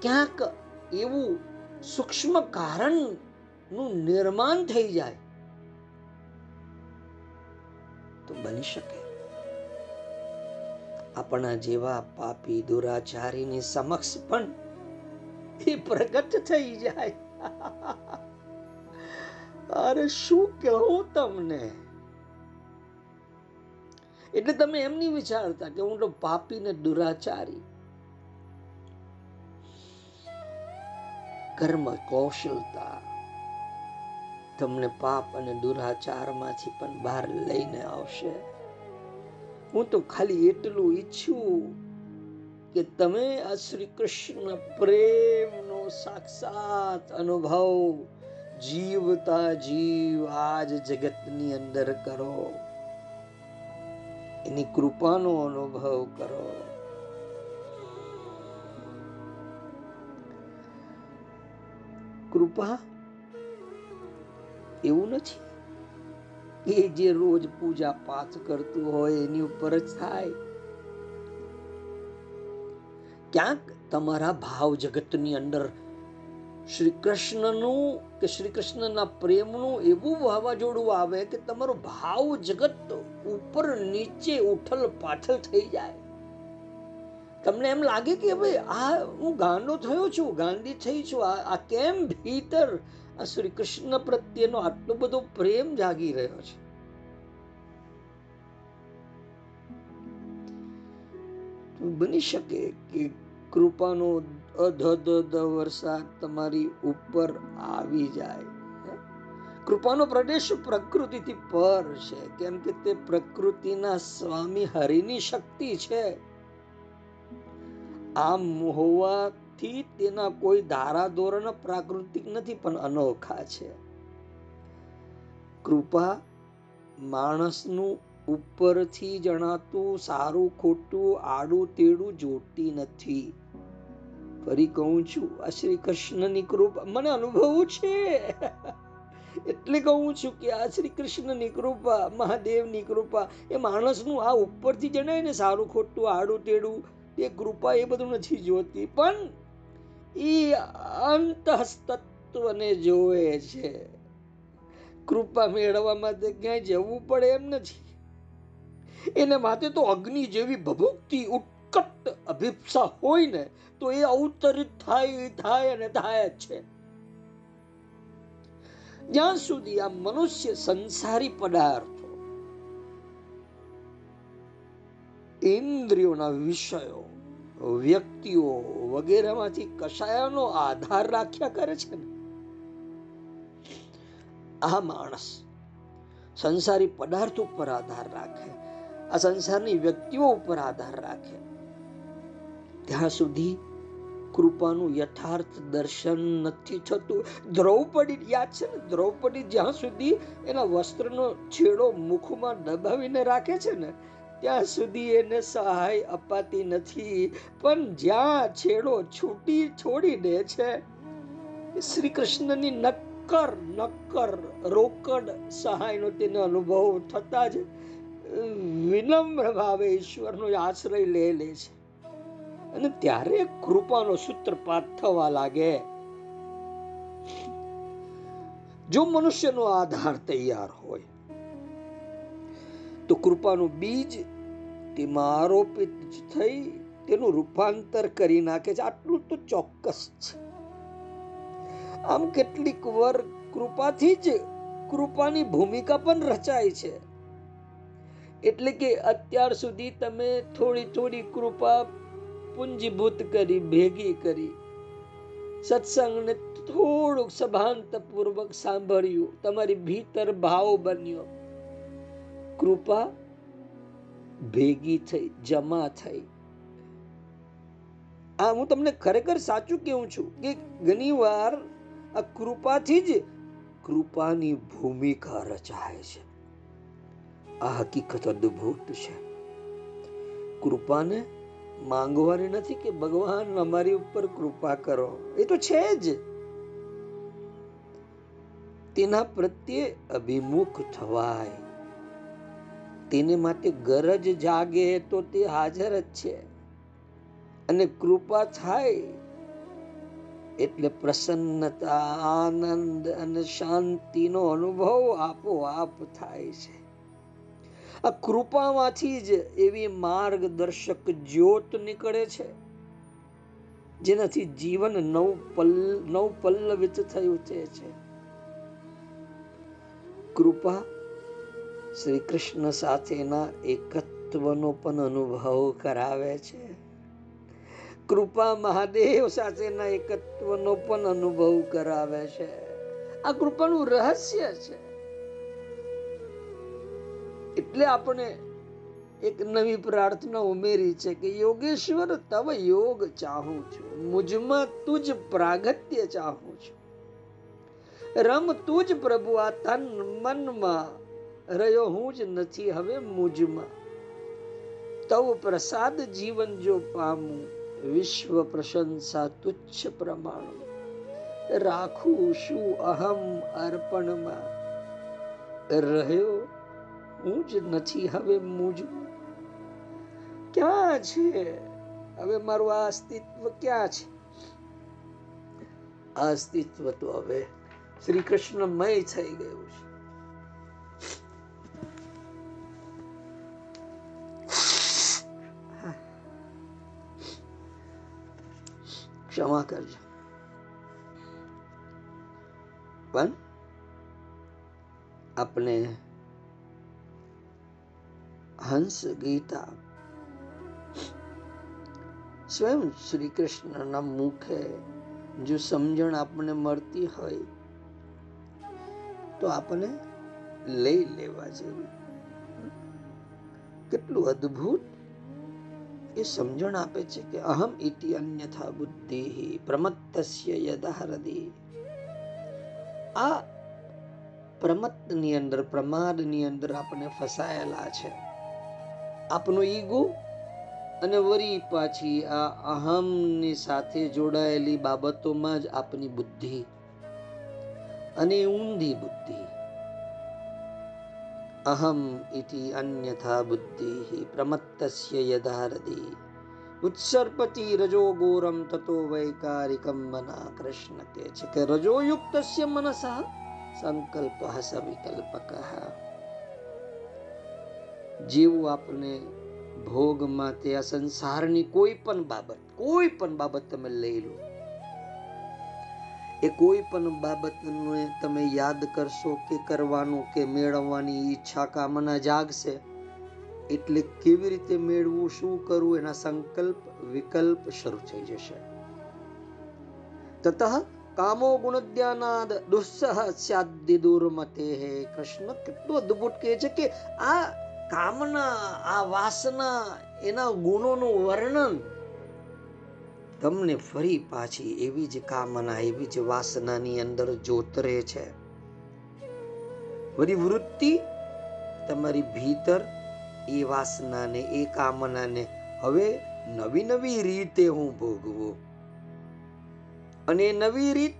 [SPEAKER 1] ક્યાંક એવું સૂક્ષ્મ કારણ નું નિર્માણ થઈ જાય. તો બની શકે. આપણા જેવા પાપી દુરાચારીની સમક્ષ પણ એ પ્રગટ થઈ જાય. અરે શું કહું તમને? એટલે તમે એમ નહીં વિચારતા કે હું તો પાપી ને દુરાચારી. કર્મ કૌશલતા તમને પાપ અને દુરાચારમાંથી પણ બહાર લઈને આવશે. હું તો ખાલી એટલું ઈચ્છું કે તમે આ શ્રી કૃષ્ણ પ્રેમનો સાક્ષાત અનુભવ જીવતા જીવ આજ જગતની અંદર કરો. એની કૃપાનો અનુભવ કરો. કૃપા એવું નથી. એ જે રોજ પૂજા પાઠ કરતું હોય એની ઉપર જ થાય. ક્યાંક તમારા ભાવ જગતની અંદર શ્રી કૃષ્ણનું કે શ્રી કૃષ્ણના પ્રેમનું એવું વાવાઝોડું આવે કે તમારો ભાવ જગત ઉપર નીચે ઉઠલ પાઠલ થઈ જાય. તમને એમ લાગે કે ભાઈ આ હું ગાંડો થયો છું ગાંડી થઈ છું આ કેમ ભીતર આ શ્રી કૃષ્ણ પ્રત્યેનો આટલો બધો પ્રેમ જાગી રહ્યો છે. બની શકે કે કૃપાનો અધધ વરસાદ તમારી ઉપર આવી જાય કૃપાનો પ્રદેશ પ્રકૃતિથી પર છે, કેમ કે તે પ્રકૃતિના સ્વામી હરિની શક્તિ છે. આમ હોવાથી તેના કોઈ ધારાધોરણ પ્રાકૃતિક નથી, પણ અનોખા છે. કૃપા માણસનું ઉપરથી જણાતું, સારું, ખોટું, આડું, તેડું જોતી નથી. ફરી કહું છું, આ શ્રી કૃષ્ણની કૃપા મને અનુભવ છે. એટલે કહું છું કે આ શ્રી કૃષ્ણની કૃપા, મહાદેવની કૃપા, એ માણસનું આ ઉપરથી જણાય ને સારું, ખોટું, આડું, તેડું એ કૃપા એ બધું નથી જોતી. પણ એ અંતસ્તત્વને જોવે છે. કૃપા મેળવવા માટે ક્યાંય જવું પડે એમ નથી. એને માટે તો અગ્નિ જેવી ભભૂકતી ઉત્કટ અભિપ્સા હોય ને, તો એ અવતરિત થાય થાય અને થાય જ છે. જ્યાં સુધી આ મનુષ્ય સંસારી પદાર્થો, ઇન્દ્રિયોના વિષયો વ્યક્તિઓ વગેરેમાંથી કશાયનો આધાર રાખ્યા કરે છે ને? આ માણસ સંસારી પદાર્થ ઉપર આધાર રાખે. આ સંસારની વ્યક્તિઓ ઉપર આધાર રાખે. ત્યાં સુધી કૃપાનું યથાર્થ દર્શન નથી થતું. દ્રૌપદી યાદ છે ને? દ્રૌપદી જ્યાં સુધી એના વસ્ત્રનો છેડો મુખમાં દબાવીને રાખે છે ને ત્યાં સુધી એને સહાય અપાતી નથી. પણ જ્યાં છેડો છૂટી છોડી દે છે શ્રી કૃષ્ણની નક્કર નક્કર રોકડ સહાયનો તેને અનુભવ થતા જ વિનમ્ર ભાવે ઈશ્વરનો આશ્રય લે લે છે. અને ત્યારે કૃપાનો સૂત્રપાત થવા લાગે. જો મનુષ્યનો આધાર તૈયાર હોય તો કૃપાનું બીજ તેમાં આરોપિત થઈ તેનું રૂપાંતર કરી નાખે છે. આટલું તો ચોક્કસ છે. આમ કેટલીક વાર કૃપાથી જ કૃપાની ભૂમિકા પણ રચાય છે. એટલે કે અત્યાર સુધી તમે થોડી થોડી કૃપા પુંજીભૂત કરી, ભેગી કરી, સત્સંગને થોડુંક સભાંતપૂર્વક સાંભળ્યું, તમારી ભીતર ભાવ બન્યો. કૃપા ભેગી થઈ, જમા થઈ. આ હું તમને ખરેખર સાચું કેવું છું કે ઘણી વાર આ કૃપાથી જ કૃપાની ભૂમિકા રચાય છે. આ હકીકત અદ્ભુત છે. કૃપાને માંગવાની નથી કે ભગવાન અમારી ઉપર કૃપા કરો. એ તો છે જ. તેના પ્રત્યે અભિમુખ થવાય. તેને માટે ગરજ જાગે તો તે હાજર જ છે. અને કૃપા થાય એટલે પ્રસન્નતા, આનંદ અને શાંતિનો અનુભવ આપોઆપ થાય છે. આ કૃપામાંથી જ એવી માર્ગદર્શક જ્યોત નીકળે છે, જેનાથી જીવન નવ પલ્લ નવ પલ્લવિત થયું છે. કૃપા શ્રી કૃષ્ણ સાથેના એકત્વનો પણ અનુભવ કરાવે છે. કૃપા મહાદેવ સાથેના એકત્વનો પણ અનુભવ કરાવે છે. આ કૃપાનું રહસ્ય છે. એટલે આપણે એક નવી પ્રાર્થના ઉમેરી છે કે, યોગેશ્વર, તવ યોગ ચાહું છું. મુજમાં તુજ પ્રાગત્ય ચાહું છું. રમ તુજ પ્રભુ આ તન મનમાં રહ્યો હું જ નથી હવે મુજમાં. તવ પ્રસાદ જીવન જો પામું, વિશ્વ પ્રશંસા તુચ્છ પ્રમાણ. રાખું શું અહમ અર્પણમાં? રહ્યો હું જ નથી હવે મુજમાં. ક્યાં છે? હવે મારું આ અસ્તિત્વ ક્યાં છે? આ અસ્તિત્વ તો હવે શ્રી કૃષ્ણમય થઈ ગયું છે. ક્ષમા કરજો. પણ આપણે હંસ ગીતા સ્વયં શ્રી કૃષ્ણના મુખે જો સમજણ આપણને મળતી હોય, તો આપણે લઈ લેવા જેવી. કેટલું અદ્ભુત એ સમજણ આપે છે કે અહમ ઇતિ અન્યથા બુદ્ધિ પ્રમત્તસ્ય યદા હૃદય આ પ્રમત્તની અંદર, પ્રમાદની અંદર આપણે ફસાયેલા છે. આપનો ઈગો અને વરી પાછી આ અહમની સાથે જોડાયેલી બાબતોમાં જ આપની બુદ્ધિ. અને ઊંધી બુદ્ધિ. અહમ ઇતિ અન્યથા બુદ્ધિ પ્રમત્તસ્ય યદારદી ઉત્સર્પતિ રજો ગોરમ તતો વૈકારિકમ મના કૃષ્ણ કે છે કે રજોયુક્તસ્ય મનસઃ સંકલ્પ સવિકલ્પક જેવું આપણે ભોગમાં તે આ સંસારની કોઈ પણ બાબત કોઈ પણ બાબત તમે લઈ લો એ કોઈ પણ બાબતને તમે યાદ કરશો કે કરવાનું કે મેળવવાની ઈચ્છા કામના જાગશે. એટલે કેવી રીતે મેળવું, શું કરવું, એના સંકલ્પ, વિકલ્પ શરૂ થઈ જશે. તતઃ કામો ગુણદ્યાનાદ દુસ્સહ સ્યાદ્ય દુર્મતે હે કૃષ્ણ. કેટલું અદ્ભુત કહે છે કે આ કામના, આ વાસના, એના ગુણોનું વર્ણન તમને ફરી પાછી એવી જ કામના, એવી જ વાસનાની અંદર જોતરે છે. વળી વૃત્તિ તમારી ભીતર એ વાસનાને, એ કામનાને હવે નવી નવી રીતે હું ભોગવું. અને નવી રીત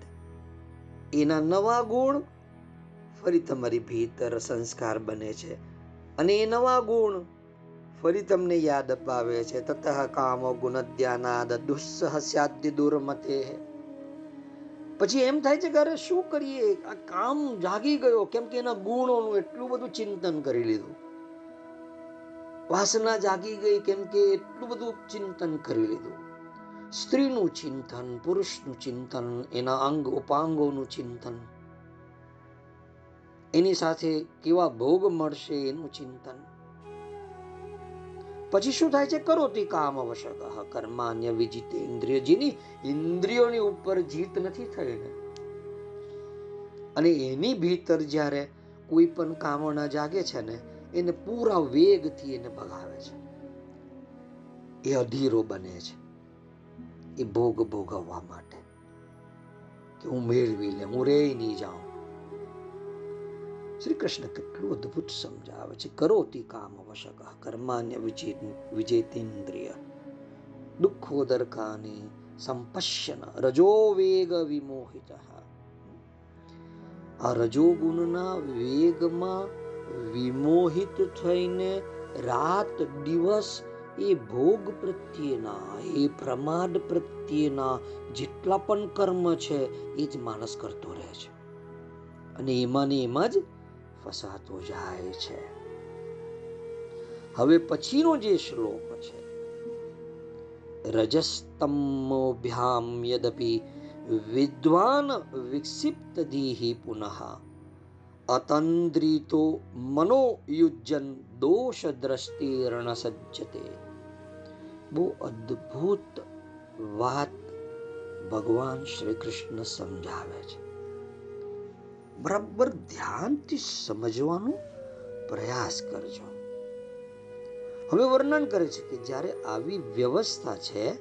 [SPEAKER 1] એના નવા ગુણ ફરી તમારી ભીતર સંસ્કાર બને છે. અને એ નવા ગુણ ફરી તમને યાદ અપાવે છે, તતઃ કામો ગુણધ્યાનાદ દુસ્સહ સ્યાદ્ય દુર્મતે. પછી એમ થાય છે અરે શું કરીએ? આ કામ જાગી ગયો, કેમ કે એના ગુણોનું એટલું બધું ચિંતન કરી લીધું. વાસના જાગી ગઈ, કેમ કે એટલું બધું ચિંતન કરી લીધું. સ્ત્રીનું ચિંતન, પુરુષનું ચિંતન, એના અંગ ઉપાંગોનું ચિંતન. એની સાથે કેવા ભોગ મળશે એનું ચિંતન. પછી શું થાય છે? કરો તે કામ આવશ્યક કર્માન્ય વિજિત ઇન્દ્રિયજીની ઇન્દ્રિયોની ઉપર જીત નથી થઈ ને. અને એની ભીતર જ્યારે કોઈ પણ કામના જાગે છે ને, એને પૂરા વેગથી એને ભગાવે છે. એ અધીરો બને છે. એ ભોગ ભોગવવા માટે. કે હું મેળવી લે, હું રે નહીં જાઉં. શ્રી કૃષ્ણ કેટલું અદ્ભુત સમજાવે છે. કરોતી કામ અવશક કર્માન્ય વિજેતેન્દ્રિય. દુઃખોદરકાની સંપશ્યન, રજો વેગ વિમોહિત. આ રજોગુણના વેગમાં વિમોહિત થઈને રાત દિવસ એ ભોગ પ્રત્યેના, એ પ્રમાદ પ્રત્યેના જેટલા પણ કર્મ છે, એ જ માણસ કરતો રહે છે. અને એમાં ને એમાં જ ફસાતો જાય છે. હવે પછીનો જે શ્લોક છે રજસ્તમોભ્યામ યદપી વિદ્વાન વિક્ષિપ્ત દીહી પુનઃ, અતંદ્રિતો મનોયુજ્જન દોષ દ્રષ્ટિર્ણ સજ્જતે. બહુ અદ્ભુત વાત ભગવાન શ્રી કૃષ્ણ સમજાવે છે. બરાબર ધ્યાનથી સમજવાનો પ્રયાસ કરજો. હવે વર્ણન કરે છે કે જ્યારે આવી વ્યવસ્થા છે,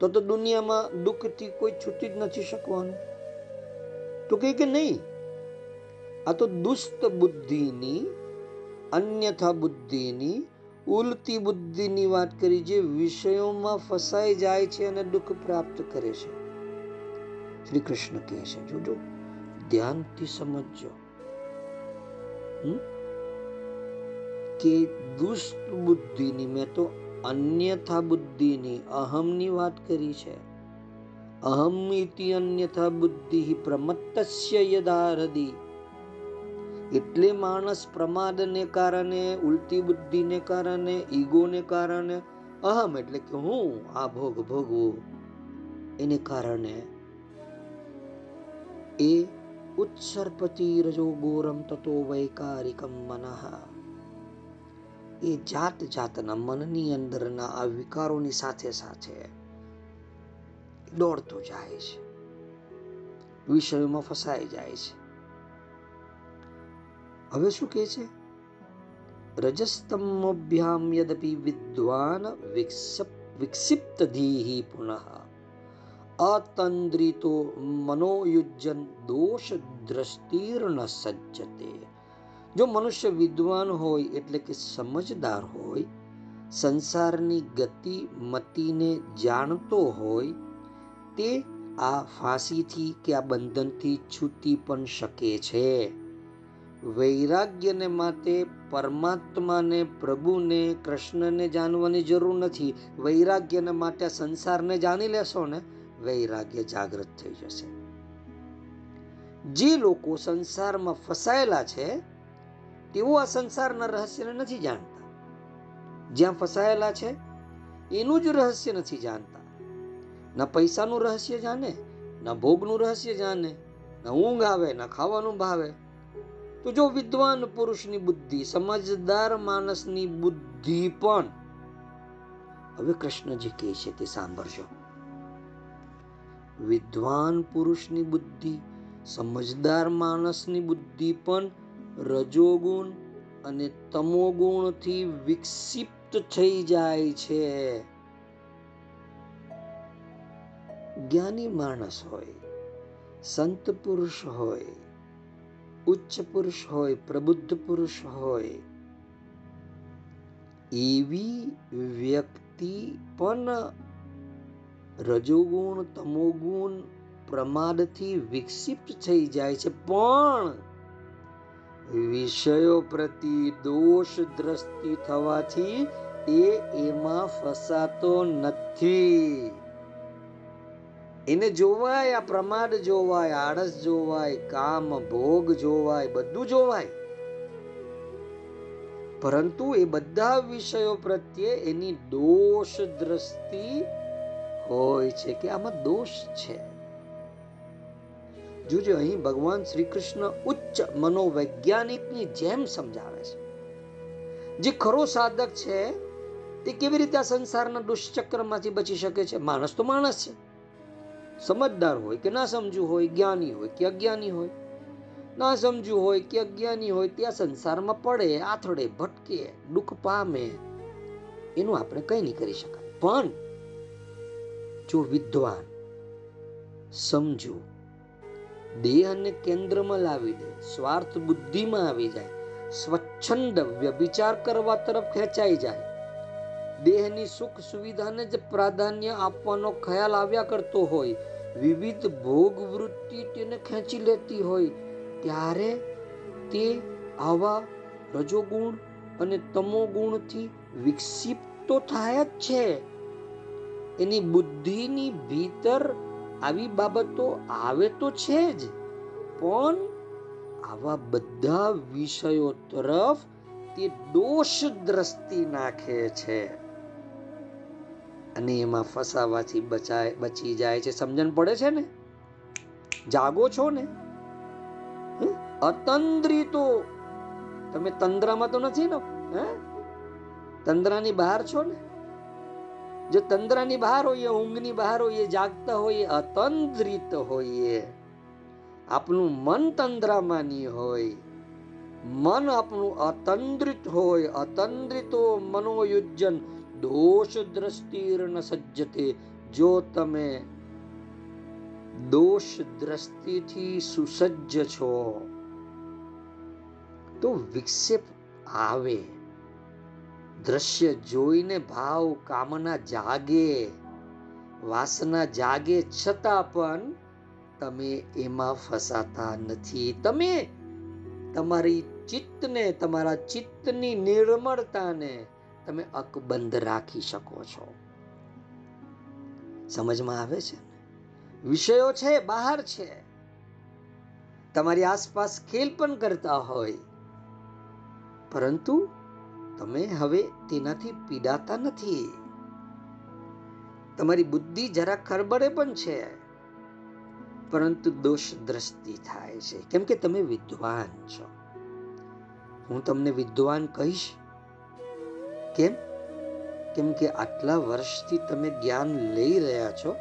[SPEAKER 1] તો તો દુનિયામાં દુઃખથી કોઈ છૂટી જ નથી શકવાનું. તો કહે કે નહીં, આ તો દુષ્ટ બુદ્ધિની, અન્યથા બુદ્ધિની, ઉલટી બુદ્ધિની વાત કરી જે વિષયોમાં ફસાઈ જાય છે અને દુઃખ પ્રાપ્ત કરે છે. શ્રી કૃષ્ણ કહે છે, જોજો ધ્યાનથી સમજજો. કે દુષ્ટ બુદ્ધિની, મેં તો અન્યથા બુદ્ધિની, અહમની વાત કરી છે. અહમ ઇતિ અન્યથા બુદ્ધિ પ્રમત્તસ્ય યદારદી એટલે માણસ પ્રમાદને કારણે, ઉલટી બુદ્ધિને કારણે, ઈગોને કારણે અહમ એટલે કે હું, આ ભોગ ભોગવું. એને કારણે એ ઉત્સર્પતિ રજો ગોરમ તતો વૈકારિકમ મનઃ એ જાત જાતના મનની અંદરના આ વિકારોની સાથે સાથે દોડતો જાય છે વિષયોમાં ફસાઈ જાય છે હવે શું કહે છે રજસ્તમોભ્યામ યદપી વિદ્વાન વિક્ષિપ્ત ધીહી પુનઃ અતંદ્રિતો મનોયુજ્જન દોષ દ્રષ્ટિર્ન સજ્જતે જો મનુષ્ય વિદ્વાન હોય એટલે કે સમજદાર હોય સંસારની ગતિ મતિને જાણતો હોય તે આ ફાંસીથી કે આ બંધનથી છૂટી પણ શકે છે વૈરાગ્યને માટે પરમાત્માને પ્રભુને કૃષ્ણને જાણવાની જરૂર નથી વૈરાગ્યને માટે સંસારને જાણી લેશો ને વૈરાગ્ય જાગૃત થઈ જશે. જે લોકો સંસારમાં ફસાયેલા છે, તેઓ આ સંસારના રહસ્યને નથી જાણતા. જ્યાં ફસાયેલા છે, એનું જ રહસ્ય નથી જાણતા. ના પૈસાનું રહસ્ય જાણે, ના ભોગનું રહસ્ય જાણે, ના ઊંઘ આવે, ના ખાવાનું ભાવે. તો જો વિદ્વાન પુરુષની બુદ્ધિ, સમજદાર માણસની બુદ્ધિ પણ, હવે કૃષ્ણજી કહે છે તે સાંભળજો. વિદ્વાન પુરુષની બુદ્ધિ, સમજદાર માણસની બુદ્ધિ પણ રજોગુણ અને તમોગુણથી વિક્ષિપ્ત થઈ જાય છે. જ્ઞાની માણસ હોય, સંત પુરુષ હોય, ઉચ્ચ પુરુષ હોય, પ્રબુદ્ધ પુરુષ હોય, એવી વ્યક્તિ પણ રજોગુણ, તમોગુણ પ્રમાદથી વિક્ષિપ્ત થઈ જાય છે. પણ વિષયો પ્રતિ દોષ દ્રષ્ટિ થવાથી એ એમાં ફસાતો નથી. એને જોવાય, આ પ્રમાદ જોવાય, આળસ જોવાય, કામ, ભોગ જોવાય, બધું જોવાય. પરંતુ એ બધા વિષયો પ્રત્યે એની દોષ દ્રષ્ટિ હોય છે કે આમાં દોષ છે. જોજો, અહીં ભગવાન શ્રી કૃષ્ણ ઉચ્ચ મનોવૈજ્ઞાનિકની જેમ સમજાવે છે. જે ખરો સાધક છે, તે કેવી રીતે આ સંસારના દુષ્ચક્રમાંથી બચી શકે છે? માણસ તો માણસ છે. સમજદાર હોય કે ના સમજવું હોય, જ્ઞાની હોય કે અજ્ઞાની હોય. ના સમજવું હોય કે અજ્ઞાની હોય ત્યાં સંસારમાં પડે, આથડે, ભટકે, દુઃખ પામે, એનું આપણે કંઈ નહીં કરી શકાય. પણ જો વિદ્વાન સમજુ, દેહને કેન્દ્રમાં લાવી દે સ્વાર્થ બુદ્ધિમાં આવી જાય, સ્વચ્છંદ વ્યભિચાર કરવા તરફ ખેંચાઈ જાય. દેહની સુખ સુવિધાને જ પ્રાધાન્ય આપવાનો ખ્યાલ આવ્યા કરતો હોય, વિવિધ ભોગ વૃત્તિ તેને ખેંચી લેતી હોય, ત્યારે તે આવા રજોગુણ અને તમોગુણથી વિક્ષિપ્ત તો થાય જ છે. એની બુદ્ધિની ભીતર આવી બાબતો આવે તો છે જ, પણ આવા બધા વિષયો તરફ તે દોષ દ્રષ્ટિ નાખે છે. અને એમાં ફસાવાથી બચાય, બચી જાય છે. સમજણ પડે છે ને? જાગો છો ને? અતંદ્રિતો તમે તંદ્રામાં તો નથી ને? હે? તંદ્રાની બહાર છો ને? જો તંદ્રાની બહાર હોઈએ ઊંઘની બહાર હોઈએ જાગતા હોઈએ અતંદ્રિત હોઈએ આપણું મન તંદ્રામાની હોય. મન આપણું અતંદ્રિત હોય, અતંદ્રિતો મનોયુજ્જન દોષ દ્રષ્ટિર્ન સજ્જતે. જો તમે દોષ દ્રષ્ટિથી સુસજ્જ છો, તો વિક્ષેપ આવે. દ્રશ્ય જોઈને ભાવ કામના જાગે, વાસના જાગે છતાં પણ તમે એમાં ફસાતા નથી. તમે તમારી ચિત્તને, તમારા ચિત્તની નિર્મળતાને તમે અકબંધ રાખી શકો છો. સમજમાં આવે છે વિષયો છે, બહાર છે. તમારી આસપાસ ખેલ પણ કરતા હોય. પરંતુ તમે હવે તેનાથી પીડાતા નથી. તમારી બુદ્ધિ જરા ખરબડે પણ છે. પરંતુ દોષ દ્રષ્ટિ થાય છે. કેમ કે તમે વિદ્વાન છો. હું તમને વિદ્વાન કહીશ. કેમ? કેમ કે આટલા વર્ષથી તમે જ્ઞાન લઈ રહ્યા છો.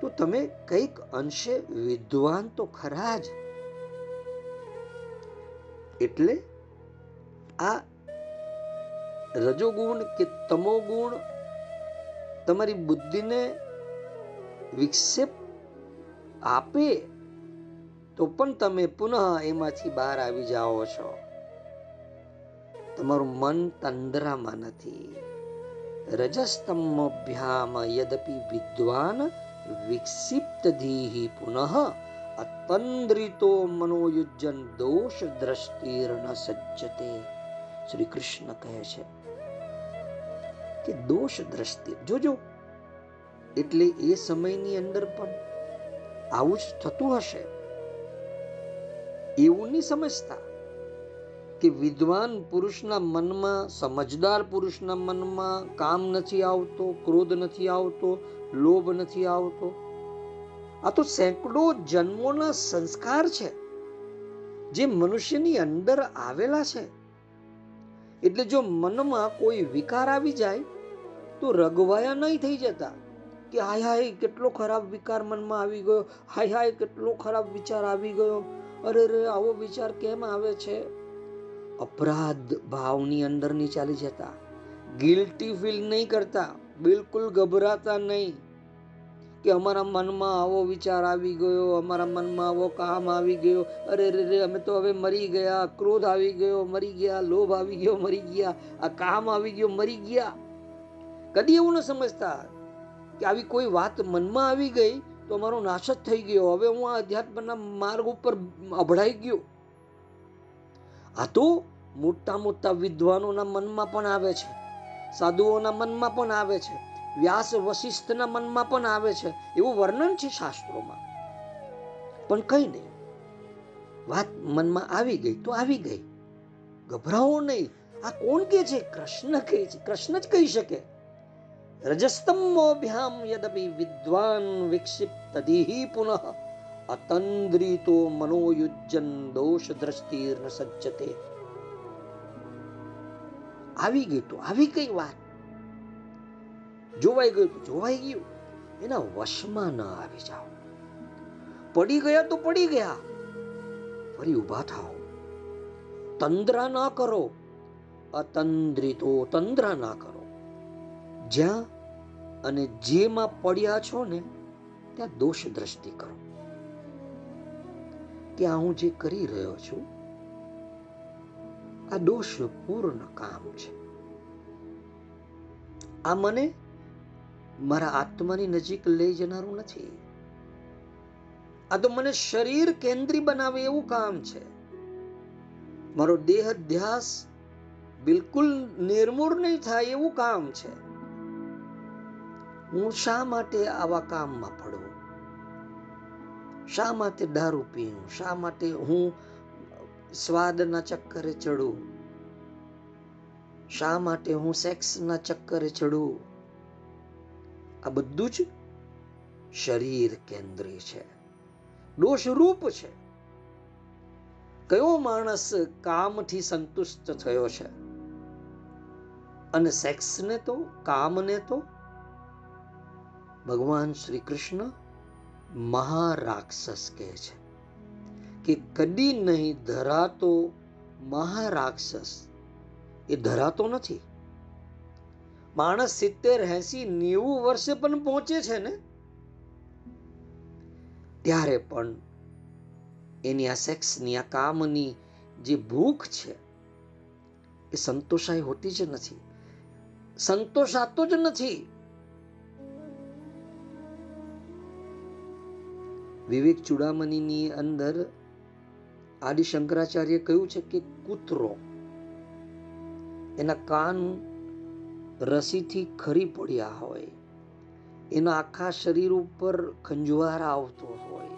[SPEAKER 1] તો તમે કંઈક અંશે વિદ્વાન તો ખરા જ. એટલે આ રજોગુણ કે તમોગુણ તમારી બુદ્ધિને વિક્ષેપ આપે તો પણ તમે પુનઃ એમાંથી બહાર આવી જાઓ છો. તમારું મન તંદ્રામાં નથી. રજસ્તમભ્યામ યદપી વિદ્વાન વિક્ષિપ્ત ધીહી પુનઃ અતંદ્રિતો મનોયુજ્જન દોષ દ્રષ્ટિર્ન સજ્જતે. શ્રી કૃષ્ણ કહે છે કે દોષ દ્રષ્ટિ. જોજો. એટલે એ સમયની અંદર પણ આવું જ થતું હશે. એવું નહીં સમજતા કે વિદ્વાન પુરુષના મનમાં, સમજદાર પુરુષના મનમાં કામ નથી આવતો, ક્રોધ નથી આવતો, લોભ નથી આવતો. આ તો સેંકડો જન્મોના સંસ્કાર છે, જે મનુષ્યની અંદર આવેલા છે. એટલે જો મનમાં કોઈ વિકાર આવી જાય, તો રગવાયા નહીં થઈ જતા કે હાય હાય કેટલો ખરાબ વિકાર મનમાં આવી ગયો, હાય હાય કેટલો ખરાબ વિચાર આવી ગયો, અરે રે, આવો વિચાર કેમ આવે છે? અપરાધ ભાવની અંદર નહીં ચાલી જતા ગિલ્ટી ફીલ નહીં કરતા, બિલકુલ ગભરાતા નહીં. કે અમારા મનમાં આવો વિચાર આવી ગયો, અમારા મનમાં આવો કામ આવી ગયો. અરે રે રે અમે તો હવે મરી ગયા, ક્રોધ આવી ગયો, મરી ગયા, લોભ આવી ગયો, મરી ગયા, આ કામ આવી ગયો, મરી ગયા. કદી એવું ન સમજતા કે આવી કોઈ વાત મનમાં આવી ગઈ તો અમારો નાશ જ થઈ ગયો. હવે હું આ અધ્યાત્મના માર્ગ ઉપર અભડાઈ ગયો. આ તો મોટા મોટા વિદ્વાનોના મનમાં પણ આવે છે. સાધુઓના મનમાં પણ આવે છે. વ્યાસ વશિષ્ઠના મનમાં પણ આવે છે, એવું વર્ણન છે શાસ્ત્રોમાં. પણ કઈ નહીં. વાત મનમાં આવી ગઈ તો આવી ગઈ. ગભરાવો નહીં. આ કોણ કે છે? કૃષ્ણ કહે છે. કૃષ્ણ જ કહી શકે. રજસ્તમોભ્યામ યદપી વિદ્વાન વિક્ષિપ્તધિ પુનઃ. અતંદ્રિતો મનોયુજ્જન દોષ દ્રષ્ટિર્ન સજ્જતે આવી ગઈ તો આવી કઈ વાત. જોવાઈ ગયું જોવાઈ ગયું. એના વશમાં ન આવી જાઓ. પડી ગયા તો પડી ગયા. ફરી ઊભા થાઓ. તંદ્રા ના કરો. અતંદ્રિતો તંદ્રા ના કરો. જ્યાં અને જેમાં પડ્યા છો ને, ત્યાં દોષ દ્રષ્ટિ કરો. આ હું જે કરી રહ્યો છું, આ દોષ પૂર્ણ કામ છે. આ મને મારા આત્માની નજીક લઈ જનારું નથી. આ તો મને શરીર કેન્દ્રી બનાવે એવું કામ છે. મારો દેહ ધ્યાસ બિલકુલ નિર્મૂળ નહીં થાય એવું કામ છે. હું શા માટે આવા કામમાં પડું? શા માટે દારૂ પીવું શા માટે હું સ્વાદના ચક્કરે ચડું? શા માટે હું સેક્સના ચક્કરે ચડું? આ બધું જ શરીર કેન્દ્રી છે. દોષરૂપ છે. કયો માણસ કામથી સંતુષ્ટ થયો છે? અને સેક્સને તો, કામને તો ભગવાન શ્રી કૃષ્ણ મહારાક્ષસ કહે છે કે કદી નહીં ધરાતો મહારાક્ષસ. એ ધરાતો નથી. માણસ સિત્તેર, એસી, નેવું વર્ષે પણ પહોંચે છે ને? ત્યારે પણ એની આ સેક્સની, આ કામની જે ભૂખ છે, એ સંતોષાય હોતી જ નથી. સંતોષાતો જ નથી. વિવેક ચુડામણીની અંદર આદિ શંકરાચાર્ય કહ્યું છે કે કૂતરો એના કાન રસીથી ખરી પડ્યા હોય. એના આખા શરીર ઉપર ખંજવાર આવતો હોય.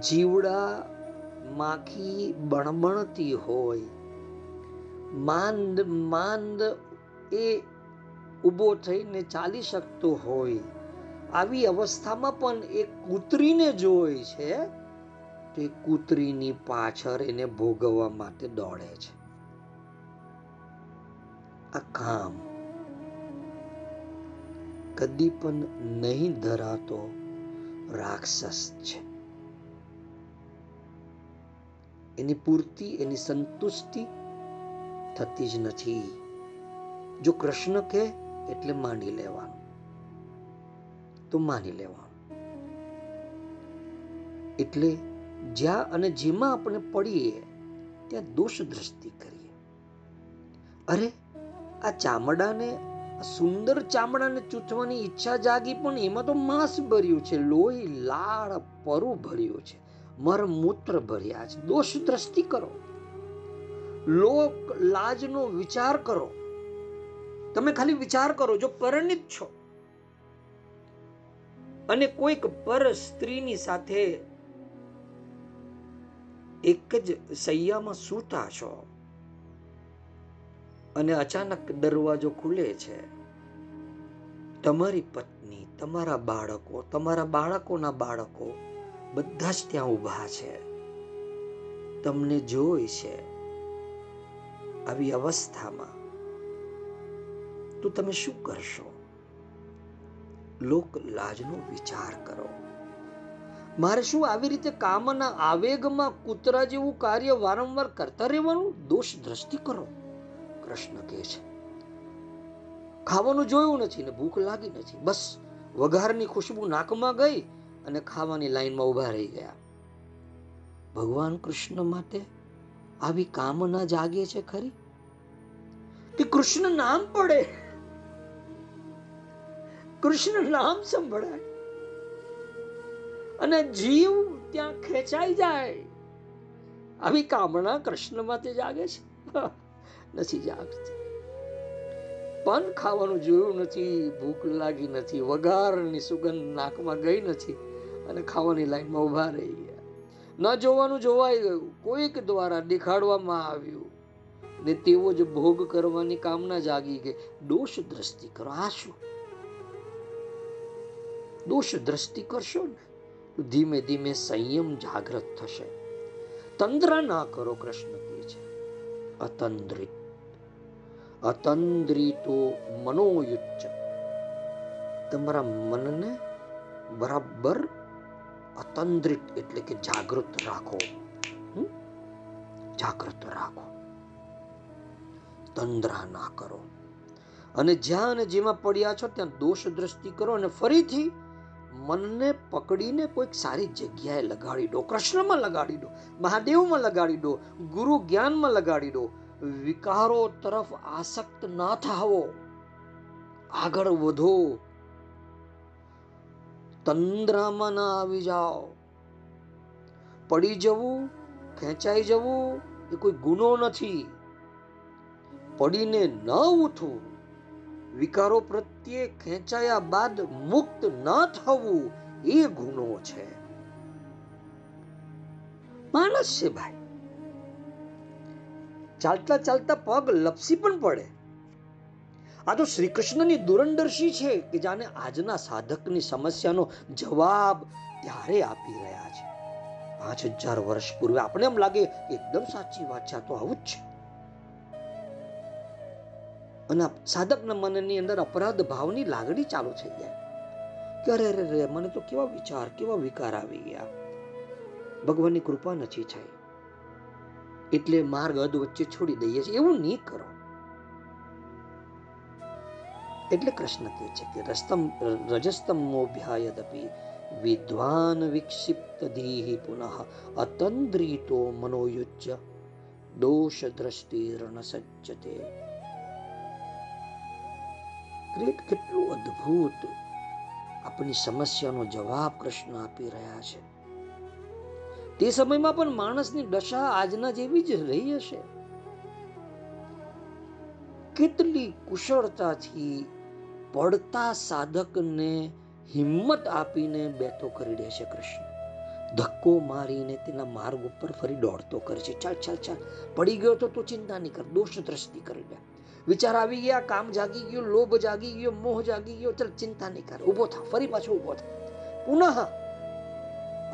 [SPEAKER 1] જીવડા માખી બણબણતી હોય. માંદ માંદ એ ઊભો થઈને ચાલી શકતો હોય. આવી અવસ્થામાં પણ એ કૂતરીને જોઈ છે. તો એ કૂતરીની પાછળ એને ભોગવવા માટે દોડે છે. આ કામ કદી પણ નહીં ધરાતો રાક્ષસ છે. એની પૂર્તિ, એની સંતુષ્ટિ થતી જ નથી. જો કૃષ્ણ કહે, એટલે માની લેવાનું. તો માની લેવાનું. એટલે જ્યાં અને જેમાં આપણે પડીએ, ત્યાં દોષ દ્રષ્ટિ કરીએ. અરે, આ ચામડાને સુંદર ચામડાને ચૂથવાની ઈચ્છા જાગી પણ એમાં તો માંસ ભર્યું છે, લોહી, લાળ, પરુ ભર્યું છે. મરમૂત્ર ભર્યા છે. દોષ દ્રષ્ટિ કરો. લોક લાજનો વિચાર કરો. તમે ખાલી વિચાર કરો, જો પરણિત છો. અને કોઈક પર સ્ત્રીની સાથે એક જ સૈયામાં સૂતા છો. અને અચાનક દરવાજો ખુલે છે. તમારી પત્ની, તમારા બાળકો, તમારા બાળકોના બાળકો બધા જ ત્યાં ઊભા છે. તમને જોઈ છે આવી અવસ્થામાં. તો તમે શું કરશો? લોક લાજનો વિચાર કરો. મારે શું આવી રીતે કામના આવેગમાં કૂતરા જેવું કાર્ય વારંવાર કરતા રહેવાનું? દોષ દ્રષ્ટિ કરો. કૃષ્ણ કહે છે. ખાવાનું જોયું નથી ને ભૂખ લાગી નથી. બસ વઘારની ખુશ્બુ નાકમાં ગઈ અને ખાવાની લાઈનમાં ઊભા રહી ગયા. ભગવાન કૃષ્ણ માટે આવી કામના જાગે છે ખરી? કે કૃષ્ણ નામ પડે. કૃષ્ણ નામ સંભળાય. અને જીવ ત્યાં ખેંચાઈ જાય. આવી કામના કૃષ્ણ માટે જાગે છે. નથી જાગતી. પણ ખાવાનું જોયું નથી, ભૂખ લાગી નથી, વઘારની સુગંધ નાકમાં ગઈ નથી અને ખાવાની લાઈનમાં ઊભા રહી ગયા. ન જોવાનું જોવાઈ ગયું, કોઈક દ્વારા દેખાડવામાં આવ્યું ને તેવો જ ભોગ કરવાની કામના જાગી ગઈ. દોષ દ્રષ્ટિ કરો આ શું દોષ દ્રષ્ટિ કરશો ને ધીમે ધીમે સંયમ જાગૃત થશે. તંદ્ર ના કરો કૃષ્ણ કહે છે. અતંદ્રિત. અતંદ્રિતો મનોયુચ્ચ તમારા મનને બરાબર અતંદ્રિત એટલે કે જાગૃત રાખો જાગૃત રાખો તંદ્રા ના કરો અને જ્યાં અને જેમાં પડ્યા છો ત્યાં દોષ દ્રષ્ટિ કરો અને ફરીથી મનને પકડીને કોઈક સારી જગ્યાએ લગાડી દો કૃષ્ણમાં લગાડી દો મહાદેવમાં લગાડી દો ગુરુ જ્ઞાનમાં લગાડી દો વિકારો તરફ આસક્ત ના થાવો. આગળ વધો. તંદ્રામાં ના આવી જાઓ. પડી જવું, ખેંચાઈ જવું એ કોઈ ગુનો નથી. પડીને ન ઉઠવું વિકારો પ્રત્યે ખેંચાયા બાદ મુક્ત ન થવું એ ગુનો છે. માણસ છે ભાઈ. ચાલતા ચાલતા પગ લપસી પણ પડે. આ તો શ્રી કૃષ્ણની દુરંદર્શી છે કે જાણે આજના સાધકની સમસ્યાનો જવાબ ત્યારે આપી રહ્યા છે. પાંચ હજાર વર્ષ પૂર્વે આપણે એમ લાગે એકદમ સાચી વાત છે તો આવું જ છે. અને સાધકના મનની અંદર અપરાધ ભાવની લાગણી ચાલુ થઈ જાય. કે અરે અરે, મને તો કેવા વિચાર, કેવા વિકાર આવી ગયા. ભગવાનની કૃપા નથી થઈ. એટલે માર્ગ અધ વચ્ચે છોડી દઈએ છીએ. એવું નહીં કરો. એટલે કૃષ્ણ કહે છે કે રસ્તમ, રજસ્તમ મોભ્યાયદપી વિદ્વાન વિક્ષિપ્ત ધીહી પુનઃ અતંદ્રિતો મનોયુજ્ય દોષ દ્રષ્ટિ રણ સજ્જતે. ગ્રેટ કેટલું અદ્ભુત. આપણી સમસ્યાનો જવાબ કૃષ્ણ આપી રહ્યા છે. તે સમયમાં પણ માણસની દશા આજના જેવી જ રહી હશે. કેટલી કુશળતાથી પડતા સાધકને હિંમત આપીને બેઠો કરી દે છે કૃષ્ણ. ધક્કો મારીને તેના માર્ગ ઉપર ફરી દોડતો કરે છે. ચાલ ચાલ ચાલ. પડી ગયો તો તું ચિંતા નહીં કર. દોષ દ્રષ્ટિ કરી દે વિચાર આવી ગયા. કામ જાગી ગયો. લોભ જાગી ગયો. મોહ જાગી ગયો. ચાલ, ચિંતા નહીં કર. ઊભો થા. ફરી પાછો ઊભો થા. પુનઃ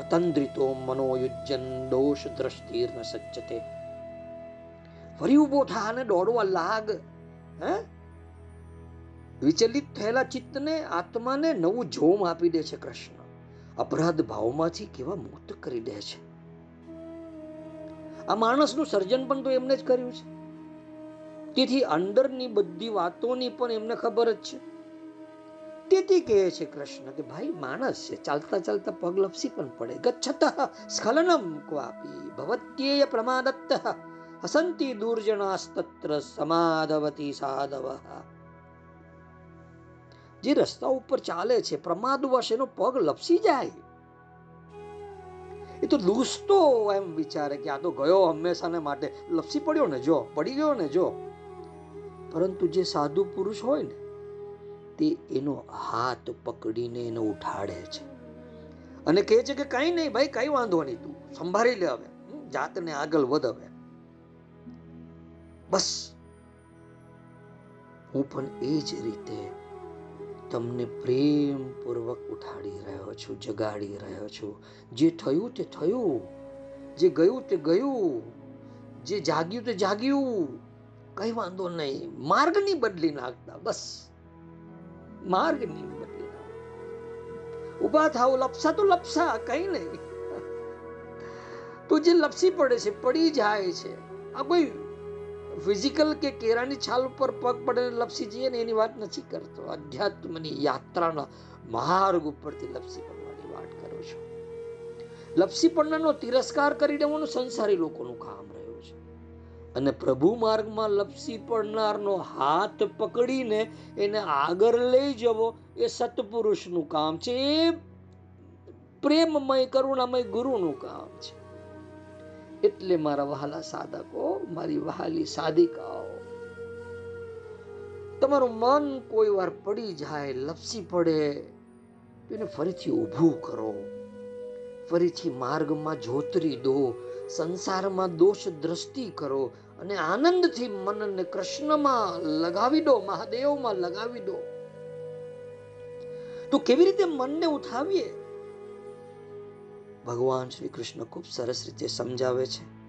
[SPEAKER 1] અતંદ્રિતો મનોયુજ્જન દોષ દ્રષ્ટિર્ન સજ્જતે ફરી ઊભો થા અને દોડવા લાગ હે વિચલિત થયેલા ચિત્તને આત્માને નવું જોમ આપી દે છે કૃષ્ણ અપરાધ ભાવમાંથી કેવા મુક્ત કરી દે છે આ માણસનું સર્જન પણ તો એમને જ કર્યું છે તેથી અંદરની બધી વાતોની પણ એમને ખબર જ છે તેથી કહે છે કૃષ્ણ કે, ભાઈ, માણસ છે, ચાલતા ચાલતા પગ લપસી પણ પડે. ગચ્છત સ્ખલનમ ક્વાપી ભવત્યેય પ્રમાદત્ત. હસંતી દુર્જનાસ્તત્ર સમાધવતી સાધવ. જે રસ્તા ઉપર ચાલે છે પ્રમાદવશ એનો પગ લપસી જાય. એ તો દુસ્તો એમ વિચારે કે, આ તો ગયો હંમેશાને માટે. લપસી પડ્યો ને જો, પડી ગયો ને જો. પરંતુ જે સાધુ પુરુષ હોય ને તે એનો હાથ પકડીને એને ઉઠાડે છે. અને કહે છે કે કઈ નહીં ભાઈ, કઈ વાંધો નહીં, તું સંભાળી લે હવે. જાતને આગળ વધ હવે. બસ. હું પણ એ જ રીતે તમને પ્રેમપૂર્વક ઉઠાડી રહ્યો છું, જગાડી રહ્યો છું. જે થયું તે થયું. જે ગયું તે ગયું. જે જાગ્યું તે જાગ્યું. કઈ વાંધો નહીં. માર્ગ નહીં બદલી નાખતા. બસ. માર્ગ નહીં બદલી ઊભા થાવ લપસા તો લપસા, કઈ નહીં. તો જે લપસી પડે છે, પડી જાય છે. આ કોઈ ફિઝિકલ કે કેરાની છાલ ઉપર પગ પડે લપસી જઈએ ને એની વાત નથી કરતો. અધ્યાત્મની યાત્રાના માર્ગ ઉપરથી લપસી પડવાની વાત કરું છું. લપસી પડનારનો તિરસ્કાર કરી દેવાનું સંસારી લોકોનું કામ. અને પ્રભુ માર્ગમાં લપસી પડનારનો હાથ પકડીને એને આગળ લઈ જવો એ સત્પુરુષનું કામ છે. એ પ્રેમમય, કરુણામય ગુરુનું કામ છે. એટલે મારા વહાલા સાધકો, મારી વહાલી સાધિકાઓ, તમારું મન કોઈ વાર પડી જાય, લપસી પડે, તો એને ફરીથી ઊભું કરો. ફરીથી માર્ગમાં જોતરી દો. સંસારમાં દોષ દ્રષ્ટિ કરો અને આનંદથી મનને કૃષ્ણમાં લગાવી દો, મહાદેવમાં લગાવી દો. તો કેવી રીતે મનને ઉઠાવીએ? ભગવાન શ્રી કૃષ્ણ ખૂબ સરસ રીતે સમજાવે છે.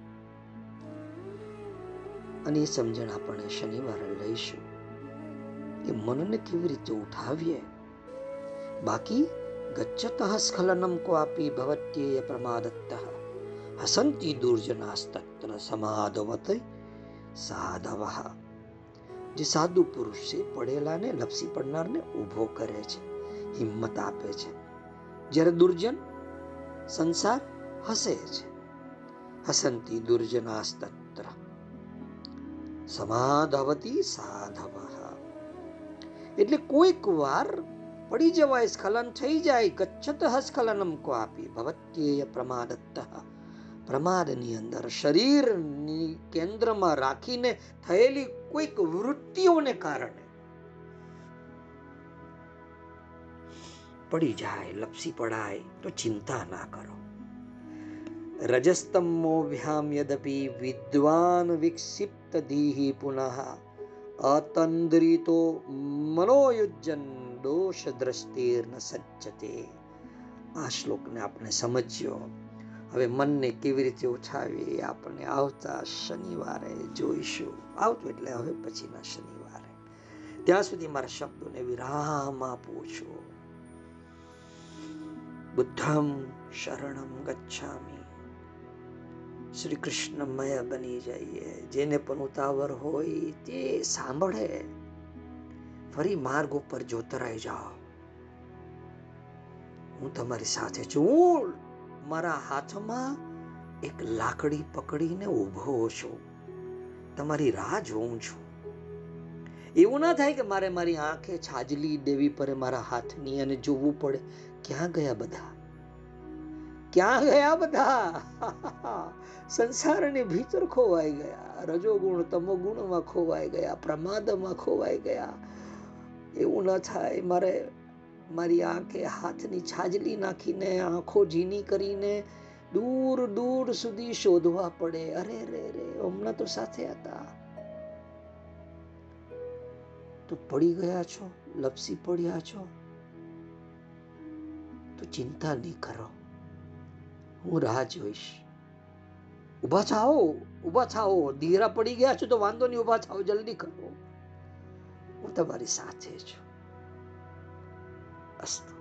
[SPEAKER 1] અને એ સમજણ આપણે શનિવારે લઈશું કે મનને કેવી રીતે ઉઠાવીએ. બાકી ગચ્છત સ્ખલનમ કો આપી ભવત્યે પ્રમાદત્ત. હસંતી दुर्जनास्तत्र સમાધવત સાધવઃ જે સાધુ પુરુષ છે પડેલાને લપસી પડનારને ઊભો કરે છે હિંમત આપે છે જ્યારે દુર્જન સંસાર હસે છે હસંતી દુર્જનાસ્તત્ર સમાધવતી સાધવ એટલે કોઈક વાર પડી જવાય સ્ખલન થઈ જાય ગચ્છત સ્ખલનમ ક્વાપી ભવત્યેય પ્રમાદત્ત પ્રમાદની અંદર, શરીરની કેન્દ્રમાં રાખીને થયેલી કોઈક વૃત્તિઓને કારણે પડી જાય, લપસી પડાય, તો ચિંતા ના કરો. રજસ્તમોભ્યામ યદપી વિદ્વાન વિક્ષિપ્ત દીહી પુનઃ, અતંદ્રિતો મનોયુજ્જન દોષ દ્રષ્ટિર્ન સજ્જતે. આ શ્લોકને આપણે સમજ્યો. હવે મનને કેવી રીતે ઉઠાવી આપણે આવતા શનિવારે જોઈશું. આવતું એટલે હવે પછીના શનિવારે. ત્યાં સુધી મારા શબ્દોને વિરામ આપું છું. બુદ્ધમ શરણમ ગચ્છામી. શ્રી કૃષ્ણમય બની જઈએ. જેને પણ ઉતાવળ હોય તે સાંભળે. ફરી માર્ગ ઉપર જોતરાઈ જાઓ. હું તમારી સાથે છું. મારા હાથમાં એક લાકડી પકડીને ઊભો છું. તમારી રાહ જોઉં છું. એવું ના થાય કે મારે મારી આંખે છાજલી દેવી પડે મારા હાથની અને જોવું પડે ક્યાં ગયા બધા? ક્યાં ગયા બધા? સંસારની ભીતર ખોવાઈ ગયા, રજોગુણ તમોગુણમાં ખોવાઈ ગયા, પ્રમાદમાં ખોવાઈ ગયા. એવું ન થાય, મારે મારી આંખે હાથની છાજલી નાખીને, આંખો ઝીની કરીને દૂર દૂર સુધી શોધવા પડે. અરે રે રે હમણાં તો સાથે હતા. તો પડી ગયા છો, લપસી પડ્યા છો? તો ચિંતા નહીં કરો. હું રાહ જોઈશ. ઊભા થાઓ ઊભા થાઓ. ધીરા પડી ગયા છો તો વાંધો નહીં ઊભા થાઓ. જલ્દી કરો. હું તમારી સાથે છું. podcast.